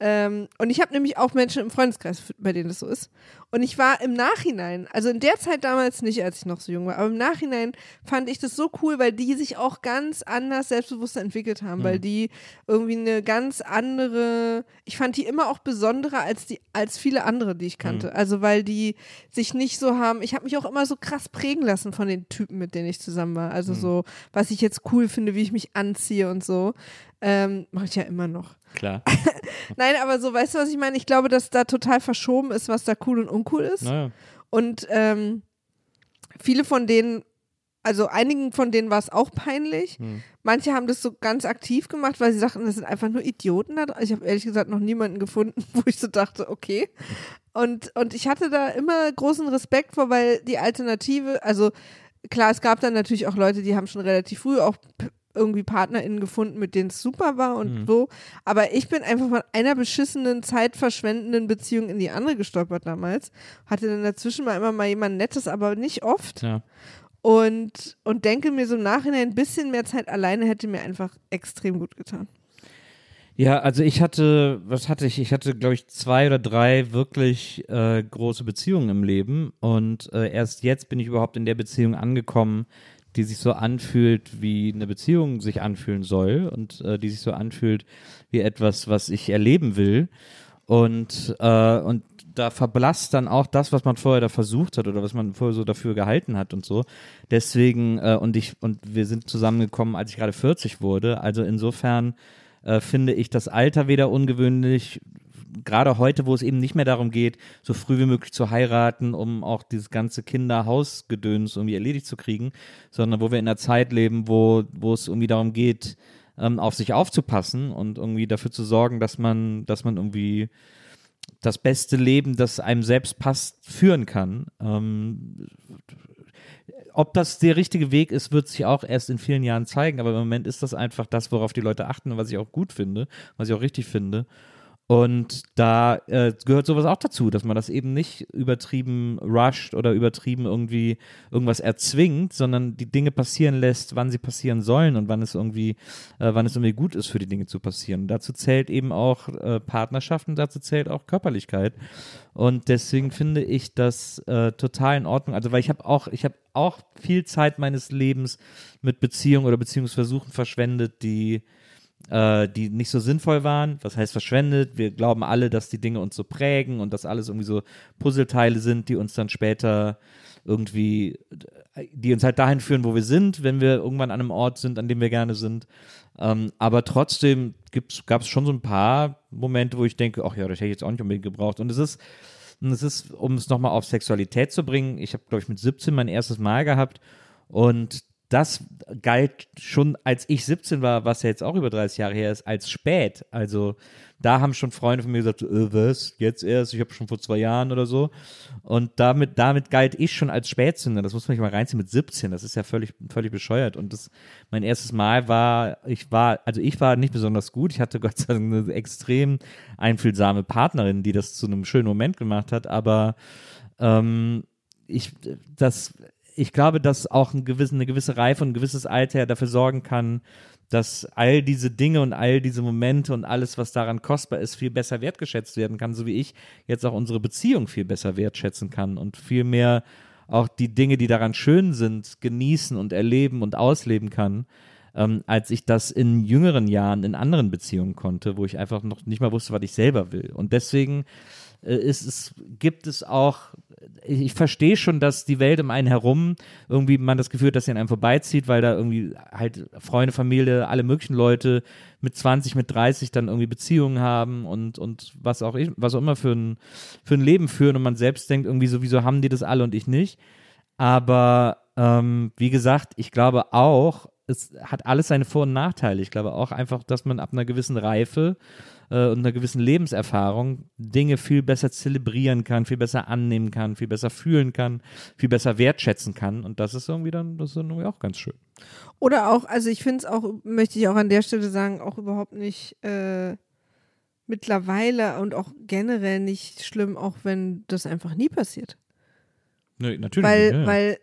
Ähm, und ich habe nämlich auch Menschen im Freundeskreis, bei denen das so ist. Und ich war im Nachhinein, also in der Zeit damals nicht, als ich noch so jung war, aber im Nachhinein fand ich das so cool, weil die sich auch ganz anders selbstbewusst entwickelt haben, mhm. weil die irgendwie eine ganz andere, ich fand die immer auch besonderer als die, als viele andere, die ich kannte. Mhm. Also weil die sich nicht so haben, ich habe mich auch immer so krass prägen lassen von den Typen, mit denen ich zusammen war. Also mhm. so, was ich jetzt cool finde, wie ich mich anziehe und so. Ähm, Mache ich ja immer noch. Klar. Nein, aber so, weißt du, was ich meine? Ich glaube, dass da total verschoben ist, was da cool und uncool ist. Naja. Und ähm, viele von denen, also einigen von denen war es auch peinlich. Hm. Manche haben das so ganz aktiv gemacht, weil sie sagten, das sind einfach nur Idioten da Ich habe ehrlich gesagt noch niemanden gefunden, wo ich so dachte, okay. Und, und ich hatte da immer großen Respekt vor, weil die Alternative, also klar, es gab dann natürlich auch Leute, die haben schon relativ früh auch irgendwie PartnerInnen gefunden, mit denen es super war und mhm. so. Aber ich bin einfach von einer beschissenen, zeitverschwendenden Beziehung in die andere gestolpert damals. Hatte dann dazwischen mal immer mal jemand Nettes, aber nicht oft. Ja. Und, und denke mir so im Nachhinein, ein bisschen mehr Zeit alleine hätte mir einfach extrem gut getan. Ja, also ich hatte, was hatte ich? Ich hatte, glaube ich, zwei oder drei wirklich äh, große Beziehungen im Leben und äh, erst jetzt bin ich überhaupt in der Beziehung angekommen, die sich so anfühlt, wie eine Beziehung sich anfühlen soll und äh, die sich so anfühlt wie etwas, was ich erleben will. Und, äh, und da verblasst dann auch das, was man vorher da versucht hat oder was man vorher so dafür gehalten hat und so. Deswegen, äh, und ich, und wir sind zusammengekommen, als ich gerade 40 wurde. Also insofern äh, finde ich das Alter weder ungewöhnlich gerade heute, wo es eben nicht mehr darum geht, so früh wie möglich zu heiraten, um auch dieses ganze Kinder-Hausgedöns irgendwie erledigt zu kriegen, sondern wo wir in einer Zeit leben, wo, wo es irgendwie darum geht, ähm, auf sich aufzupassen und irgendwie dafür zu sorgen, dass man, dass man irgendwie das beste Leben, das einem selbst passt, führen kann. Ähm, ob das der richtige Weg ist, wird sich auch erst in vielen Jahren zeigen. Aber im Moment ist das einfach das, worauf die Leute achten und was ich auch gut finde, was ich auch richtig finde. Und da äh, gehört sowas auch dazu, dass man das eben nicht übertrieben rusht oder übertrieben irgendwie irgendwas erzwingt, sondern die Dinge passieren lässt, wann sie passieren sollen und wann es irgendwie, äh, wann es irgendwie gut ist für die Dinge zu passieren. dazu zählt eben auch äh, Partnerschaften, dazu zählt auch Körperlichkeit. Und deswegen finde ich das äh, total in Ordnung. Also weil ich habe auch, ich habe auch viel Zeit meines Lebens mit Beziehungen oder Beziehungsversuchen verschwendet, die äh, die nicht so sinnvoll waren. Was heißt verschwendet? Wir glauben alle, dass die Dinge uns so prägen und dass alles irgendwie so Puzzleteile sind, die uns dann später irgendwie, die uns halt dahin führen, wo wir sind, wenn wir irgendwann an einem Ort sind, an dem wir gerne sind. Ähm, aber trotzdem gab es schon so ein paar Momente, wo ich denke, ach ja, das hätte ich jetzt auch nicht unbedingt gebraucht. Und es ist, und es ist, um es nochmal auf Sexualität zu bringen, ich habe, glaube ich, mit 17 mein erstes Mal gehabt und das galt schon, als ich 17 war, was ja jetzt auch über 30 Jahre her ist, als spät. Also da haben schon Freunde von mir gesagt, äh, was, jetzt erst, ich habe schon vor zwei Jahren oder so. Und damit, damit galt ich schon als Spätzünder. Das muss man sich mal reinziehen mit 17. Das ist ja völlig, völlig bescheuert. Und das, mein erstes Mal war, ich war, also ich war nicht besonders gut. Ich hatte Gott sei Dank eine extrem einfühlsame Partnerin, die das zu einem schönen Moment gemacht hat. Aber ähm, ich, das, ich glaube, dass auch ein gewissen, eine gewisse Reife und ein gewisses Alter dafür sorgen kann, dass all diese Dinge und all diese Momente und alles, was daran kostbar ist, viel besser wertgeschätzt werden kann, so wie ich jetzt auch unsere Beziehung viel besser wertschätzen kann und viel mehr auch die Dinge, die daran schön sind, genießen und erleben und ausleben kann, ähm, als ich das in jüngeren Jahren in anderen Beziehungen konnte, wo ich einfach noch nicht mal wusste, was ich selber will. Und deswegen ist es, gibt es auch, ich verstehe schon, dass die Welt um einen herum irgendwie man das Gefühl hat, dass sie an einem vorbeizieht, weil da irgendwie halt Freunde, Familie, alle möglichen Leute mit 20, mit 30 dann irgendwie Beziehungen haben und, und was auch ich, was auch immer für ein, für ein Leben führen und man selbst denkt irgendwie so, wieso haben die das alle und ich nicht. Aber ähm, wie gesagt, ich glaube auch, es hat alles seine Vor- und Nachteile. Ich glaube auch einfach, dass man ab einer gewissen Reife äh, und einer gewissen Lebenserfahrung Dinge viel besser zelebrieren kann, viel besser annehmen kann, viel besser fühlen kann, viel besser wertschätzen kann. Und das ist irgendwie dann, das ist dann irgendwie auch ganz schön. Oder auch, also ich finde es auch, möchte ich auch an der Stelle sagen, auch überhaupt nicht äh, mittlerweile und auch generell nicht schlimm, auch wenn das einfach nie passiert. Nee, natürlich. Weil, nicht, ja. weil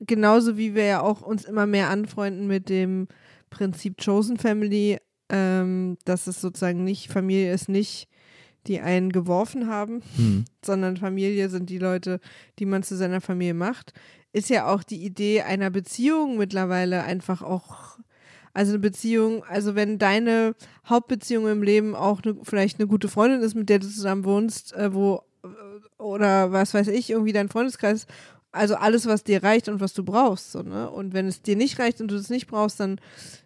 genauso wie wir ja auch uns immer mehr anfreunden mit dem Prinzip Chosen Family, ähm, dass es sozusagen nicht, Familie ist nicht die einen geworfen haben, Hm. sondern Familie sind die Leute, die man zu seiner Familie macht, ist ja auch die Idee einer Beziehung mittlerweile einfach auch, also eine Beziehung, also wenn deine Hauptbeziehung im Leben auch ne, vielleicht eine gute Freundin ist, mit der du zusammen wohnst, äh, wo äh, oder was weiß ich, irgendwie dein Freundeskreis, also alles, was dir reicht und was du brauchst, so, ne? Und wenn es dir nicht reicht und du es nicht brauchst, dann,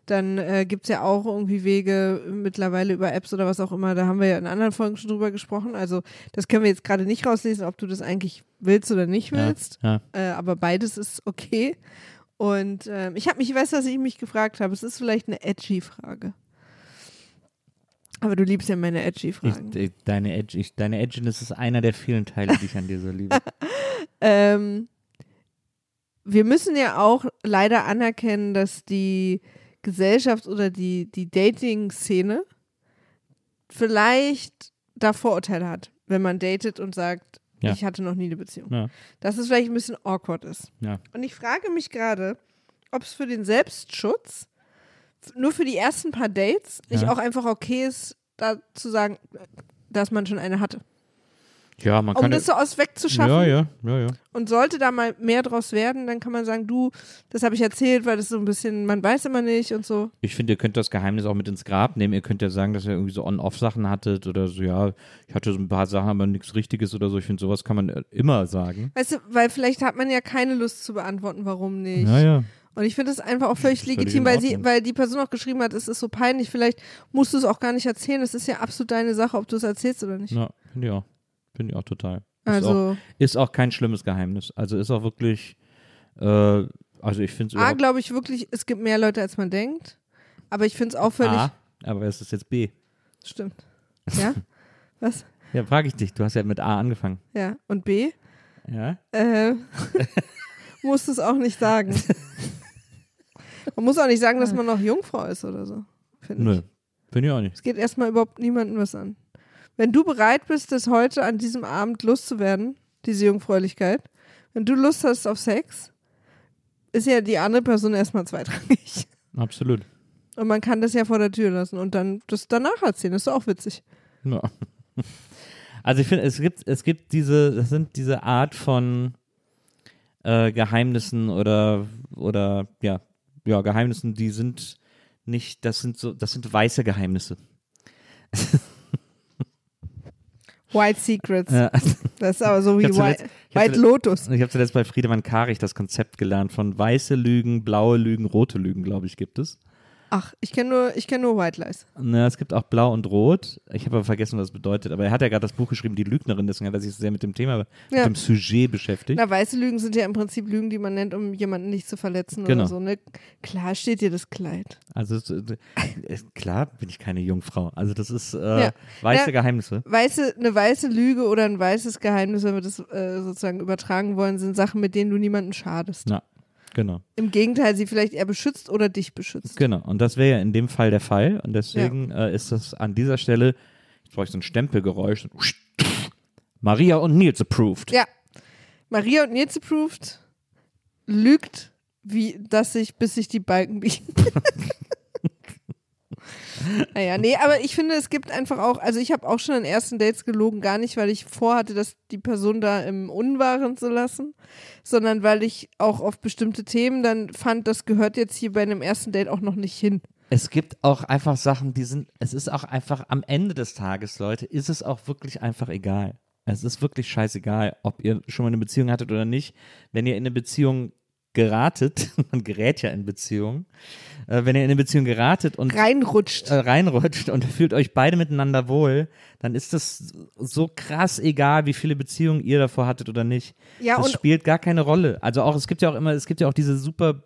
dann äh, gibt es ja auch irgendwie Wege mittlerweile über Apps oder was auch immer, da haben wir ja in anderen Folgen schon drüber gesprochen. Also das können wir jetzt gerade nicht rauslesen, ob du das eigentlich willst oder nicht willst. Ja, Äh, aber beides ist okay. Und ähm, ich habe mich, weißt du, was ich mich gefragt habe? Es ist vielleicht eine edgy Frage. Aber du liebst ja meine edgy Fragen. Ich, ich, deine, Edge, ich, deine Edginess ist einer der vielen Teile, die ich an dir so liebe. Ähm, wir müssen ja auch leider anerkennen, dass die Gesellschaft oder die, die Dating-Szene vielleicht da Vorurteile hat, wenn man datet und sagt, Ja. ich hatte noch nie eine Beziehung. Ja. Dass es vielleicht ein bisschen awkward ist. Ja. Und ich frage mich gerade, ob es für den Selbstschutz nur für die ersten paar Dates nicht auch einfach okay ist, da zu sagen, dass man schon eine hatte. Ja, man Um kann. das so aus wegzuschaffen. ja, ja, ja, ja. Und sollte da mal mehr draus werden, dann kann man sagen, du, das habe ich erzählt, weil das so ein bisschen, man weiß immer nicht und so. Ich finde, ihr könnt das Geheimnis auch mit ins Grab nehmen. Ihr könnt ja sagen, dass ihr irgendwie so On-Off-Sachen hattet oder so, ja, ich hatte so ein paar Sachen, aber nichts Richtiges oder so. Ich finde, sowas kann man äh, immer sagen. Weißt du, weil vielleicht hat man ja keine Lust zu beantworten, warum nicht. Ja, ja. Und ich finde es einfach auch völlig legitim, weil sie, weil die Person auch geschrieben hat, es ist so peinlich, vielleicht musst du es auch gar nicht erzählen. Es ist ja absolut deine Sache, ob du es erzählst oder nicht. Ja, finde ich auch. Finde ich auch total. Ist, auch, also, ist auch kein schlimmes Geheimnis. Also ist auch wirklich, äh, also ich finde es A, glaube ich wirklich, es gibt mehr Leute, als man denkt. Aber ich finde es auch völlig. A, aber es ist jetzt B. Stimmt. Ja? Was? Ja, frage ich dich. Du hast ja mit A angefangen. Ja. Und B? Ja? Äh, musst es auch nicht sagen. Man muss auch nicht sagen, dass man noch Jungfrau ist oder so. Finde Nö. Finde ich auch nicht. Es geht erstmal überhaupt niemandem was an. Wenn du bereit bist, das heute an diesem Abend loszuwerden, diese Jungfräulichkeit, wenn du Lust hast auf Sex, ist ja die andere Person erstmal zweitrangig. Absolut. Und man kann das ja vor der Tür lassen und dann das danach erzählen. Das ist doch auch witzig. Ja. Also ich finde, es gibt, es gibt diese, das sind diese Art von äh, Geheimnissen oder, oder ja, ja, Geheimnissen, die sind nicht, das sind so, das sind weiße Geheimnisse. White Secrets. Ja. Das ist aber so wie White, zuletzt- White zuletzt- Lotus. Ich habe zuletzt bei Friedemann Karich das Konzept gelernt von weiße Lügen, blaue Lügen, rote Lügen, glaube ich, gibt es. Ach, ich kenne nur, ich kenn nur White Lies. Na, es gibt auch blau und rot. Ich habe aber vergessen, was das bedeutet. Aber er hat ja gerade das Buch geschrieben, Die Lügnerin, deswegen hat er sich sehr mit dem Thema, Ja. mit dem Sujet beschäftigt. Na, weiße Lügen sind ja im Prinzip Lügen, die man nennt, um jemanden nicht zu verletzen Genau. oder so. Ne? Klar steht dir das Kleid. Also äh, klar bin ich keine Jungfrau. Also das ist äh, Ja. weiße Ja. Geheimnisse. Weiße, eine weiße Lüge oder ein weißes Geheimnis, wenn wir das äh, sozusagen übertragen wollen, sind Sachen, mit denen du niemanden schadest. Na, genau. Im Gegenteil, sie vielleicht eher beschützt oder dich beschützt. Genau. Und das wäre ja in dem Fall der Fall. Und deswegen äh, ist das an dieser Stelle, jetzt brauche ich so ein Stempelgeräusch. Maria und Nils approved. Ja. Maria und Nils approved lügt, wie, dass sich, bis sich die Balken biegen. naja, nee, aber ich finde, es gibt einfach auch, also ich habe auch schon an ersten Dates gelogen, gar nicht, weil ich vorhatte, dass die Person da im Unwahren zu lassen, sondern weil ich auch auf bestimmte Themen dann fand, das gehört jetzt hier bei einem ersten Date auch noch nicht hin. Es gibt auch einfach Sachen, die sind, es ist auch einfach am Ende des Tages, Leute, ist es auch wirklich einfach egal. Es ist wirklich scheißegal, ob ihr schon mal eine Beziehung hattet oder nicht. Wenn ihr in eine Beziehung geratet, man gerät ja in Beziehungen, äh, wenn ihr in eine Beziehung geratet und Reinrutscht. äh, reinrutscht und fühlt euch beide miteinander wohl, dann ist das so krass egal, wie viele Beziehungen ihr davor hattet oder nicht. Ja, das und- spielt gar keine Rolle. Also auch, es gibt ja auch immer, es gibt ja auch diese super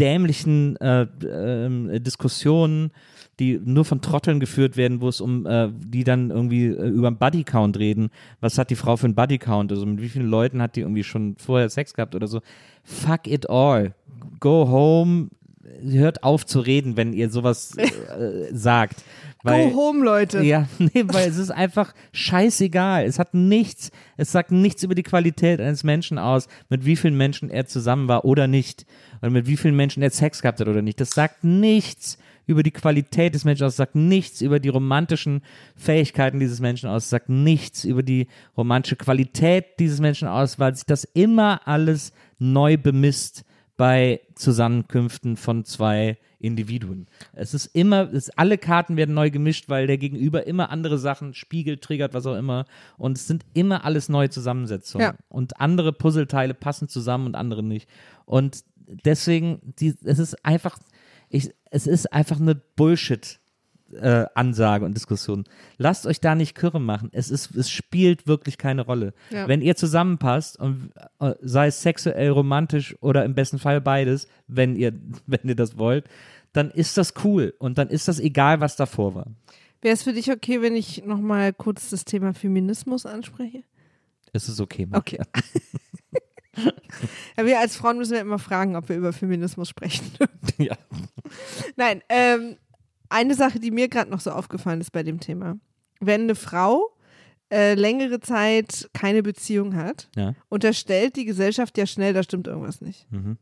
dämlichen äh, ähm, Diskussionen, die nur von Trotteln geführt werden, wo es um, äh, die dann irgendwie äh, über einen Bodycount reden. Was hat die Frau für einen Bodycount? Also mit wie vielen Leuten hat die irgendwie schon vorher Sex gehabt oder so? Fuck it all. Go home. Hört auf zu reden, wenn ihr sowas äh, sagt. Weil, Go home, Leute. ja, nee, weil es ist einfach scheißegal. Es hat nichts, es sagt nichts über die Qualität eines Menschen aus, mit wie vielen Menschen er zusammen war oder nicht. Oder mit wie vielen Menschen er Sex gehabt hat oder nicht. Das sagt nichts über die Qualität des Menschen aus, sagt nichts über die romantischen Fähigkeiten dieses Menschen aus, sagt nichts über die romantische Qualität dieses Menschen aus, weil sich das immer alles neu bemisst bei Zusammenkünften von zwei Individuen. Es ist immer, es, alle Karten werden neu gemischt, weil der Gegenüber immer andere Sachen spiegelt, triggert, was auch immer. Und es sind immer alles neue Zusammensetzungen. Ja. Und andere Puzzleteile passen zusammen und andere nicht. Und deswegen, die, es ist einfach, ich, es ist einfach eine Bullshit. Äh, Ansage und Diskussion. Lasst euch da nicht kürre machen. Es ist, es spielt wirklich keine Rolle. Ja. Wenn ihr zusammenpasst und äh, sei es sexuell, romantisch oder im besten Fall beides, wenn ihr, wenn ihr das wollt, dann ist das cool und dann ist das egal, was davor war. Wäre es für dich okay, wenn ich nochmal kurz das Thema Feminismus anspreche? Es ist okay. Maria. Okay. ja, wir als Frauen müssen ja immer fragen, ob wir über Feminismus sprechen. Ja. Nein, ähm, eine Sache, die mir gerade noch so aufgefallen ist bei dem Thema. Wenn eine Frau äh, längere Zeit keine Beziehung hat, Ja. unterstellt die Gesellschaft ja schnell, da stimmt irgendwas nicht. Mhm.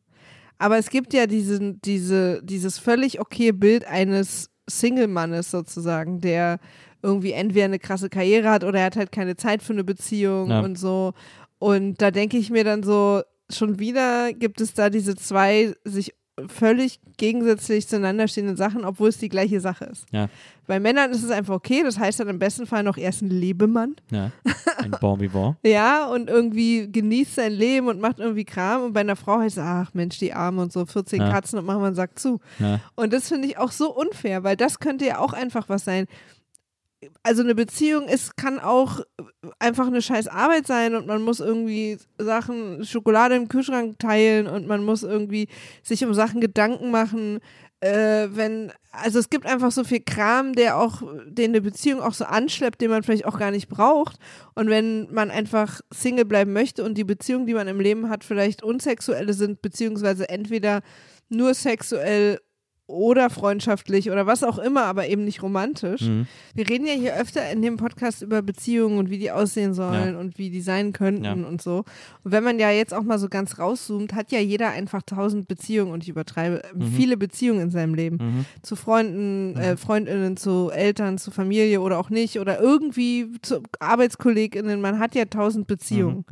Aber es gibt ja diesen, diese, dieses völlig okay Bild eines Single-Mannes sozusagen, der irgendwie entweder eine krasse Karriere hat oder er hat halt keine Zeit für eine Beziehung Ja. und so. Und da denke ich mir dann so, schon wieder gibt es da diese zwei sich völlig gegensätzlich zueinander stehenden Sachen, obwohl es die gleiche Sache ist. Ja. Bei Männern ist es einfach okay, das heißt dann im besten Fall noch erst ein Lebemann. Ja. Ein Bon vivant. Ja, und irgendwie genießt sein Leben und macht irgendwie Kram. Und bei einer Frau heißt es, ach Mensch, die Arme und so, 14 Ja. Katzen und machen wir einen Sack zu. Ja. Und das finde ich auch so unfair, weil das könnte ja auch einfach was sein. Also eine Beziehung ist, kann auch einfach eine scheiß Arbeit sein und man muss irgendwie Sachen, Schokolade im Kühlschrank teilen und man muss irgendwie sich um Sachen Gedanken machen. Äh, wenn, also es gibt einfach so viel Kram, der auch, den eine Beziehung auch so anschleppt, den man vielleicht auch gar nicht braucht. Und wenn man einfach Single bleiben möchte und die Beziehungen, die man im Leben hat, vielleicht unsexuelle sind, beziehungsweise entweder nur sexuell oder freundschaftlich oder was auch immer, aber eben nicht romantisch. Mhm. Wir reden ja hier öfter in dem Podcast über Beziehungen und wie die aussehen sollen Ja. und wie die sein könnten Ja. und so. Und wenn man ja jetzt auch mal so ganz rauszoomt, hat ja jeder einfach tausend Beziehungen und ich übertreibe äh, Mhm. viele Beziehungen in seinem Leben. Mhm. Zu Freunden, äh, Freundinnen, zu Eltern, zu Familie oder auch nicht oder irgendwie zu ArbeitskollegInnen. Man hat ja tausend Beziehungen.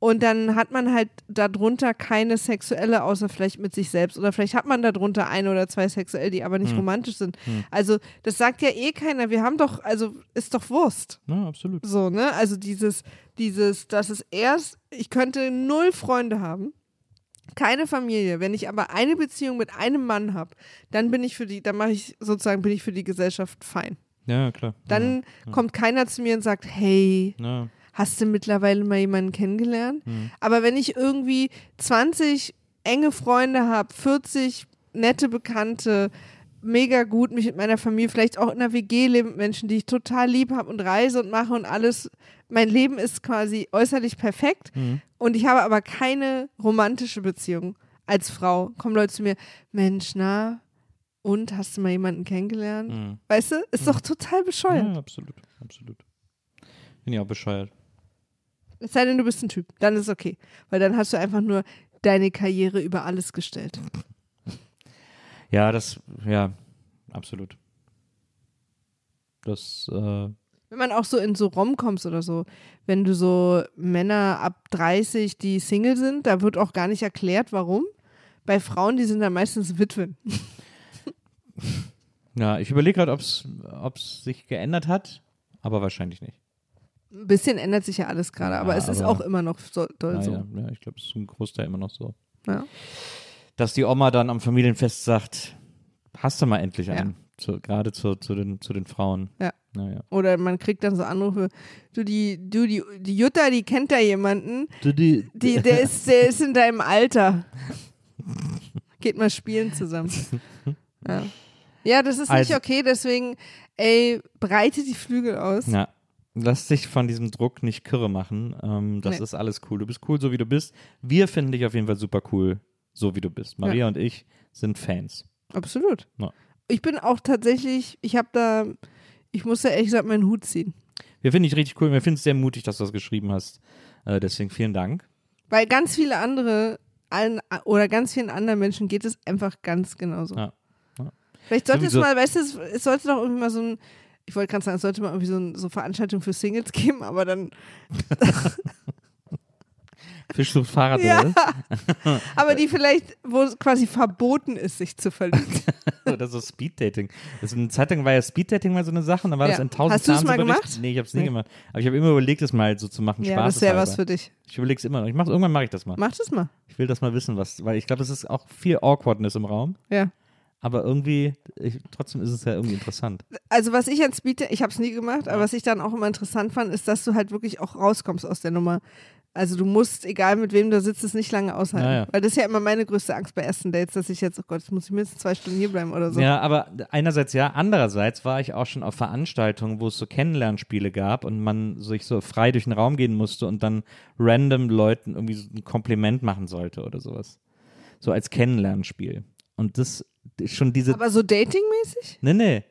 Und dann hat man halt darunter keine sexuelle, außer vielleicht mit sich selbst. Oder vielleicht hat man darunter ein oder zwei sexuell, die aber nicht Hm. romantisch sind. Hm. Also, das sagt ja eh keiner. Wir haben doch, also, ist doch Wurst. Ja, absolut. So, ne? Also, dieses, dieses, das ist erst, ich könnte null Freunde haben. Keine Familie. Wenn ich aber eine Beziehung mit einem Mann habe, dann bin ich für die, dann mache ich sozusagen, bin ich für die Gesellschaft fein. Ja, klar. Dann kommt keiner zu mir und sagt, hey, Ja. Hast du mittlerweile mal jemanden kennengelernt? Hm. Aber wenn ich irgendwie 20 enge Freunde habe, 40 nette Bekannte, mega gut mich mit meiner Familie, vielleicht auch in einer WG leben mit Menschen, die ich total lieb habe und reise und mache und alles. Mein Leben ist quasi äußerlich perfekt Mhm. und ich habe aber keine romantische Beziehung als Frau. Kommen Leute zu mir, Mensch, na, und hast du mal jemanden kennengelernt? Mhm. Weißt du, ist doch total bescheuert. Ja, absolut. Absolut. Bin ja auch bescheuert. Es sei denn, du bist ein Typ, dann ist okay. Weil dann hast du einfach nur deine Karriere über alles gestellt. Ja, das, ja, absolut. Das, äh, Wenn man auch so in so Romcoms oder so, wenn du so Männer ab 30, die Single sind, da wird auch gar nicht erklärt, warum. Bei Frauen, die sind dann meistens Witwen. ja, ich überlege gerade, ob es sich geändert hat, aber wahrscheinlich nicht. Ein bisschen ändert sich ja alles gerade, aber Ja, es ist aber- auch immer noch so doll Ja, so. ja, ich glaube, es ist zum Großteil immer noch so. Dass die Oma dann am Familienfest sagt, hast du mal endlich einen. Zu, gerade zu, zu, den, zu den Frauen. Ja. Naja. Oder man kriegt dann so Anrufe, du, die, du, die, die Jutta, die kennt da jemanden, Du, die, die, der, ist, der ist in deinem Alter. Geht mal spielen zusammen. Ja, ja das ist nicht Also- okay, deswegen, ey, breite die Flügel aus. Ja. Lass dich von diesem Druck nicht kirre machen. Ähm, das Nee. ist alles cool. Du bist cool, so wie du bist. Wir finden dich auf jeden Fall super cool, so wie du bist. Maria und ich sind Fans. Absolut. Ja. Ich bin auch tatsächlich, ich habe da, ich muss da ehrlich gesagt meinen Hut ziehen. Wir finden dich richtig cool. Wir finden es sehr mutig, dass du das geschrieben hast. Äh, deswegen vielen Dank. Weil ganz viele andere, allen, oder ganz vielen anderen Menschen geht es einfach ganz genauso. Ja. Vielleicht sollte Sowieso. es mal, weißt du, es sollte doch irgendwie mal so ein, ich wollte gerade sagen, es sollte mal irgendwie so, ein, so Veranstaltungen für Singles geben, aber dann, Fisch sucht Fahrrad ja, aber die vielleicht, wo es quasi verboten ist, sich zu verlieben. oder so Speeddating. Das eine Zeit lang war ja Speeddating mal so eine Sache, und dann war Ja. das in tausend Hast du es mal gemacht? Nee, ich hab's nie Nee. gemacht. Aber ich habe immer überlegt, das mal so zu machen. ja, Spaß das wäre was für dich. Ich überlege es immer noch. Ich mach, irgendwann mache ich das mal. Mach das mal. Ich will das mal wissen, was, weil ich glaube, es ist auch viel Awkwardness im Raum. Ja. Aber irgendwie, ich, trotzdem ist es ja irgendwie interessant. Also was ich an Speed, ich habe es nie gemacht, aber was ich dann auch immer interessant fand, ist, dass du halt wirklich auch rauskommst aus der Nummer. Also du musst, egal mit wem du sitzt, es nicht lange aushalten. Ja, ja. Weil das ist ja immer meine größte Angst bei ersten Dates, dass ich jetzt, oh Gott, jetzt muss ich mindestens zwei Stunden hier bleiben oder so. Ja, aber einerseits ja, andererseits war ich auch schon auf Veranstaltungen, wo es so Kennenlernspiele gab und man sich so frei durch den Raum gehen musste und dann random Leuten irgendwie so ein Kompliment machen sollte oder sowas. So als Kennenlernspiel. Und das ist schon diese. Aber so datingmäßig? nee, nee.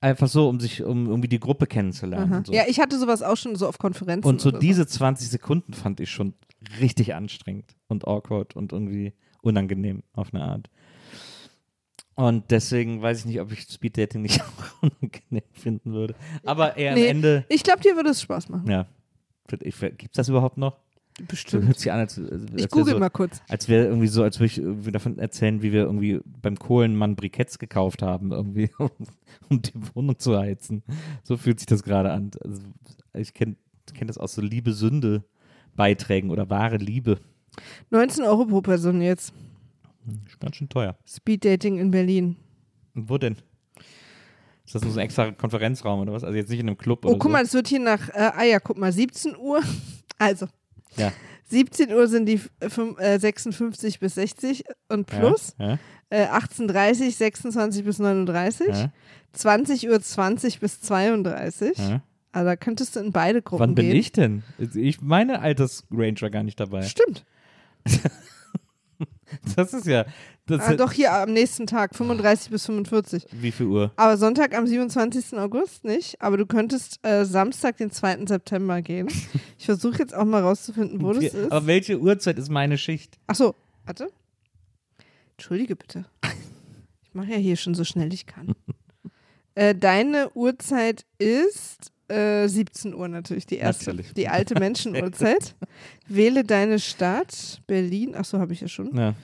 Einfach so, um sich, um irgendwie die Gruppe kennenzulernen. So. Ja, ich hatte sowas auch schon so auf Konferenzen. Und so diese 20 Sekunden fand ich schon richtig anstrengend und awkward und irgendwie unangenehm auf eine Art. Und deswegen weiß ich nicht, ob ich Speeddating nicht auch unangenehm finden würde. Aber eher Nee, am Ende, Ich glaube, dir würde es Spaß machen. ja. Gibt es das überhaupt noch? So Bestimmt. hört sich an, als, als Ich google so, mal kurz. Als wäre irgendwie so, als würde ich irgendwie davon erzählen, wie wir irgendwie beim Kohlenmann Briketts gekauft haben, irgendwie, um, um die Wohnung zu heizen. So fühlt sich das gerade an. Also, ich kenne kenn das aus so Liebe-Sünde-Beiträgen oder wahre Liebe. 19 Euro pro Person jetzt. Ist ganz schön teuer. Speeddating in Berlin. Und wo denn? Ist das nur so ein extra Konferenzraum oder was? Also jetzt nicht in einem Club Oh, oder guck so? mal, es wird hier nach, äh, ah ja, guck mal, 17 Uhr. Also, Ja. 17 Uhr sind die äh, fünf- äh, 56 bis 60 und plus. Ja, Äh, 18.30 26 bis 39. ja, 20 Uhr 20 bis 32. ja. Also da könntest du in beide Gruppen Wann bin gehen. ich denn? Ich meine Altersrange war gar nicht dabei. Stimmt. Das ist ja. Ah, doch hier am nächsten Tag, 35 bis 45. Wie viel Uhr? Aber Sonntag am 27. August nicht. Aber du könntest äh, Samstag, den 2. September gehen. Ich versuche jetzt auch mal rauszufinden, wo das ist. Aber welche Uhrzeit ist meine Schicht? Achso, warte. Entschuldige bitte. Ich mache ja hier schon so schnell ich kann. äh, deine Uhrzeit ist äh, 17 Uhr natürlich, die erste, Natürlich. die alte Menschenuhrzeit. Wähle deine Stadt, Berlin. Achso, habe ich ja schon. Ja.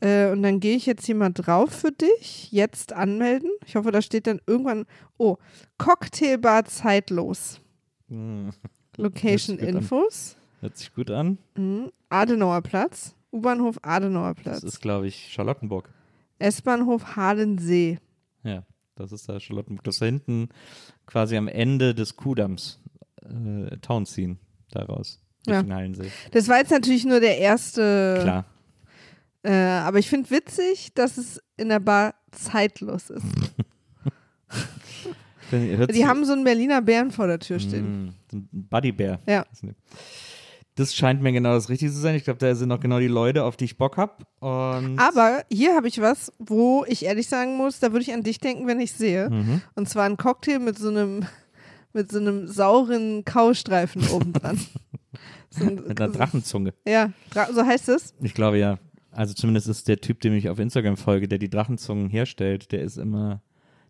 Äh, und dann gehe ich jetzt hier mal drauf für dich. Jetzt anmelden. Ich hoffe, da steht dann irgendwann. Oh, Cocktailbar zeitlos. Hm, Location Hört sich gut an. Infos. Hört sich gut an. Mhm. Adenauer Platz. U-Bahnhof Adenauer Das ist, glaube ich, Charlottenburg. S-Bahnhof Halensee. Ja, das ist da Charlottenburg. Das ist da hinten quasi am Ende des Kuhdamms. Äh, Town ziehen daraus. Ja. Das war jetzt natürlich nur der erste. Klar. Äh, aber ich finde witzig, dass es in der Bar zeitlos ist. Die haben so einen Berliner Bären vor der Tür stehen. Mm, so ein Buddy Bear. Ja. Das scheint mir genau das Richtige zu sein. Ich glaube, da sind auch genau die Leute, auf die ich Bock habe. Aber hier habe ich was, wo ich ehrlich sagen muss, da würde ich an dich denken, wenn ich sehe. Mhm. Und zwar ein Cocktail mit so einem, mit so einem sauren Kaustreifen obendran. so ein, mit einer Drachenzunge. Ja, so heißt es. Ich glaube ja. Also zumindest ist der Typ, dem ich auf Instagram folge, der die Drachenzungen herstellt, der ist immer,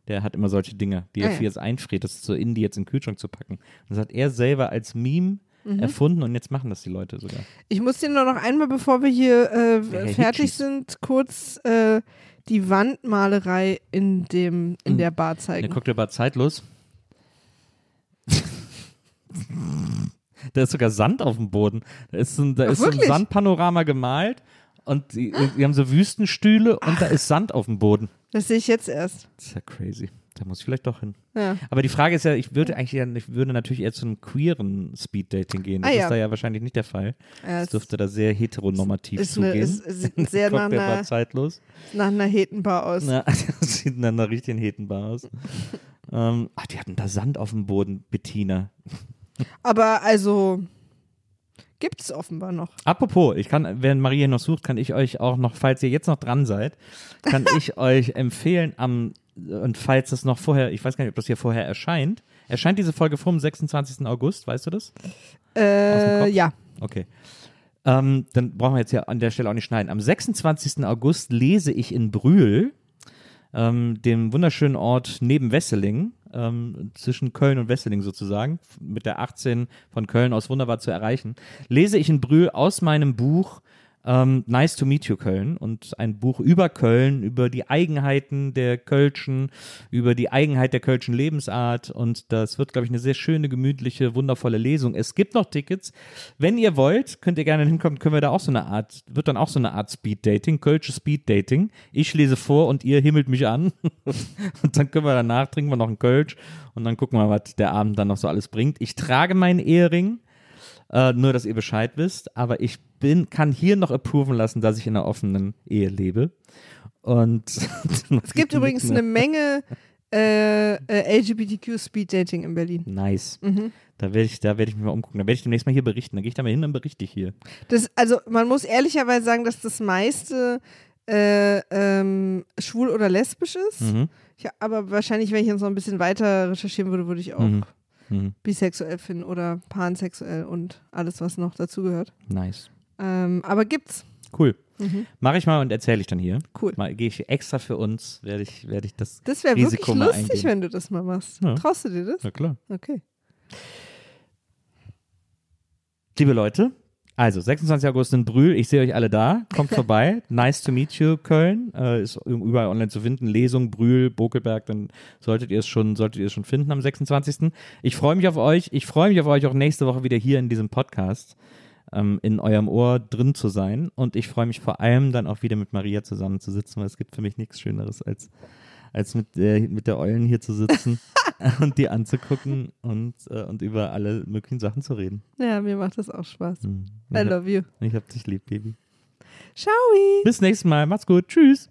der hat immer solche Dinge, die Ah, er ja. für jetzt einfriert, das ist so in die jetzt in den Kühlschrank zu packen. Und das hat er selber als Meme Mhm. erfunden und jetzt machen das die Leute sogar. Ich muss dir nur noch einmal, bevor wir hier äh, fertig sind, kurz äh, die Wandmalerei in dem in Mhm. der Bar Der zeigen. Cocktailbar zeitlos. da ist sogar Sand auf dem Boden. Da ist so ein, da Ach, ist so ein wirklich? Sandpanorama gemalt und die, die haben so Wüstenstühle und da ist Sand auf dem Boden. Das sehe ich jetzt erst. Das ist ja crazy. Da muss ich vielleicht doch hin. Ja. Aber die Frage ist ja, ich würde eigentlich ja, ich würde natürlich eher zu einem queeren Speeddating gehen. Das Ah, ist ja. da ja wahrscheinlich nicht der Fall. Ja, Es es dürfte da sehr heteronormativ ist eine, zugehen. ist, sieht sehr nach einer, zeitlos. nach einer Hetenbar aus. Na, das sieht nach richtigen Hetenbar aus. ähm, ach, die hatten da Sand auf dem Boden, Bettina. Aber also gibt es offenbar noch. Apropos, ich kann, wenn Maria noch sucht, kann ich euch auch noch, falls ihr jetzt noch dran seid, kann ich euch empfehlen am, und falls es noch vorher, ich weiß gar nicht, ob das hier vorher erscheint, erscheint diese Folge vor dem 26. August, weißt du das? Äh, ja. Okay. Ähm, dann brauchen wir jetzt ja an der Stelle auch nicht schneiden. Am 26. August lese ich in Brühl ähm, dem wunderschönen Ort neben Wesseling, ähm, zwischen Köln und Wesseling sozusagen, mit der 18 von Köln aus wunderbar zu erreichen, lese ich in Brühl aus meinem Buch ähm, nice to Meet You Köln und ein Buch über Köln, über die Eigenheiten der Kölschen, über die Eigenheit der Kölschen Lebensart und das wird, glaube ich, eine sehr schöne, gemütliche, wundervolle Lesung. Es gibt noch Tickets. Wenn ihr wollt, könnt ihr gerne hinkommen, können wir da auch so eine Art, wird dann auch so eine Art Speed Dating, Kölsche Speed Dating. Ich lese vor und ihr himmelt mich an und dann können wir danach, trinken wir noch einen Kölsch und dann gucken wir, was der Abend dann noch so alles bringt. Ich trage meinen Ehering. Äh, nur, dass ihr Bescheid wisst. Aber ich bin, kann hier noch approven lassen, dass ich in einer offenen Ehe lebe. Und es gibt übrigens eine Menge äh, äh, LGBTQ Speed Dating in Berlin. Nice. Mhm. Da werde ich, da ich mich mal umgucken. Da werde ich demnächst mal hier berichten. Da gehe ich da mal hin und berichte ich hier. Das, also man muss ehrlicherweise sagen, dass das meiste äh, ähm, schwul oder lesbisch ist. Mhm. Ja, aber wahrscheinlich, wenn ich jetzt noch ein bisschen weiter recherchieren würde, würde ich auch mhm mhm. bisexuell finden oder pansexuell und alles, was noch dazugehört. Nice. Ähm, aber gibt's. Cool. Mhm. Mache ich mal und erzähle ich dann hier. Cool. Mal gehe ich extra für uns, werde ich, werde ich das. Das wäre wirklich lustig, eingehen. wenn du das mal machst. Ja. Traust du dir das? Na klar. Okay. Liebe Leute, also, 26. August in Brühl, ich sehe euch alle da. Kommt vorbei. Nice to meet you, Köln. Äh, ist überall online zu finden. Lesung, Brühl, Bokelberg, dann solltet ihr es schon, solltet ihr es schon finden am 26. Ich freue mich auf euch. Ich freue mich auf euch auch nächste Woche wieder hier in diesem Podcast ähm, in eurem Ohr drin zu sein. Und ich freue mich vor allem dann auch wieder mit Maria zusammen zu sitzen, weil es gibt für mich nichts Schöneres als als mit der, mit der Eulen hier zu sitzen und die anzugucken und, äh, und über alle möglichen Sachen zu reden. Ja, mir macht das auch Spaß. Mhm. I love you. Ich hab dich lieb, Baby. Ciao. Bis nächstes Mal. Macht's gut. Tschüss.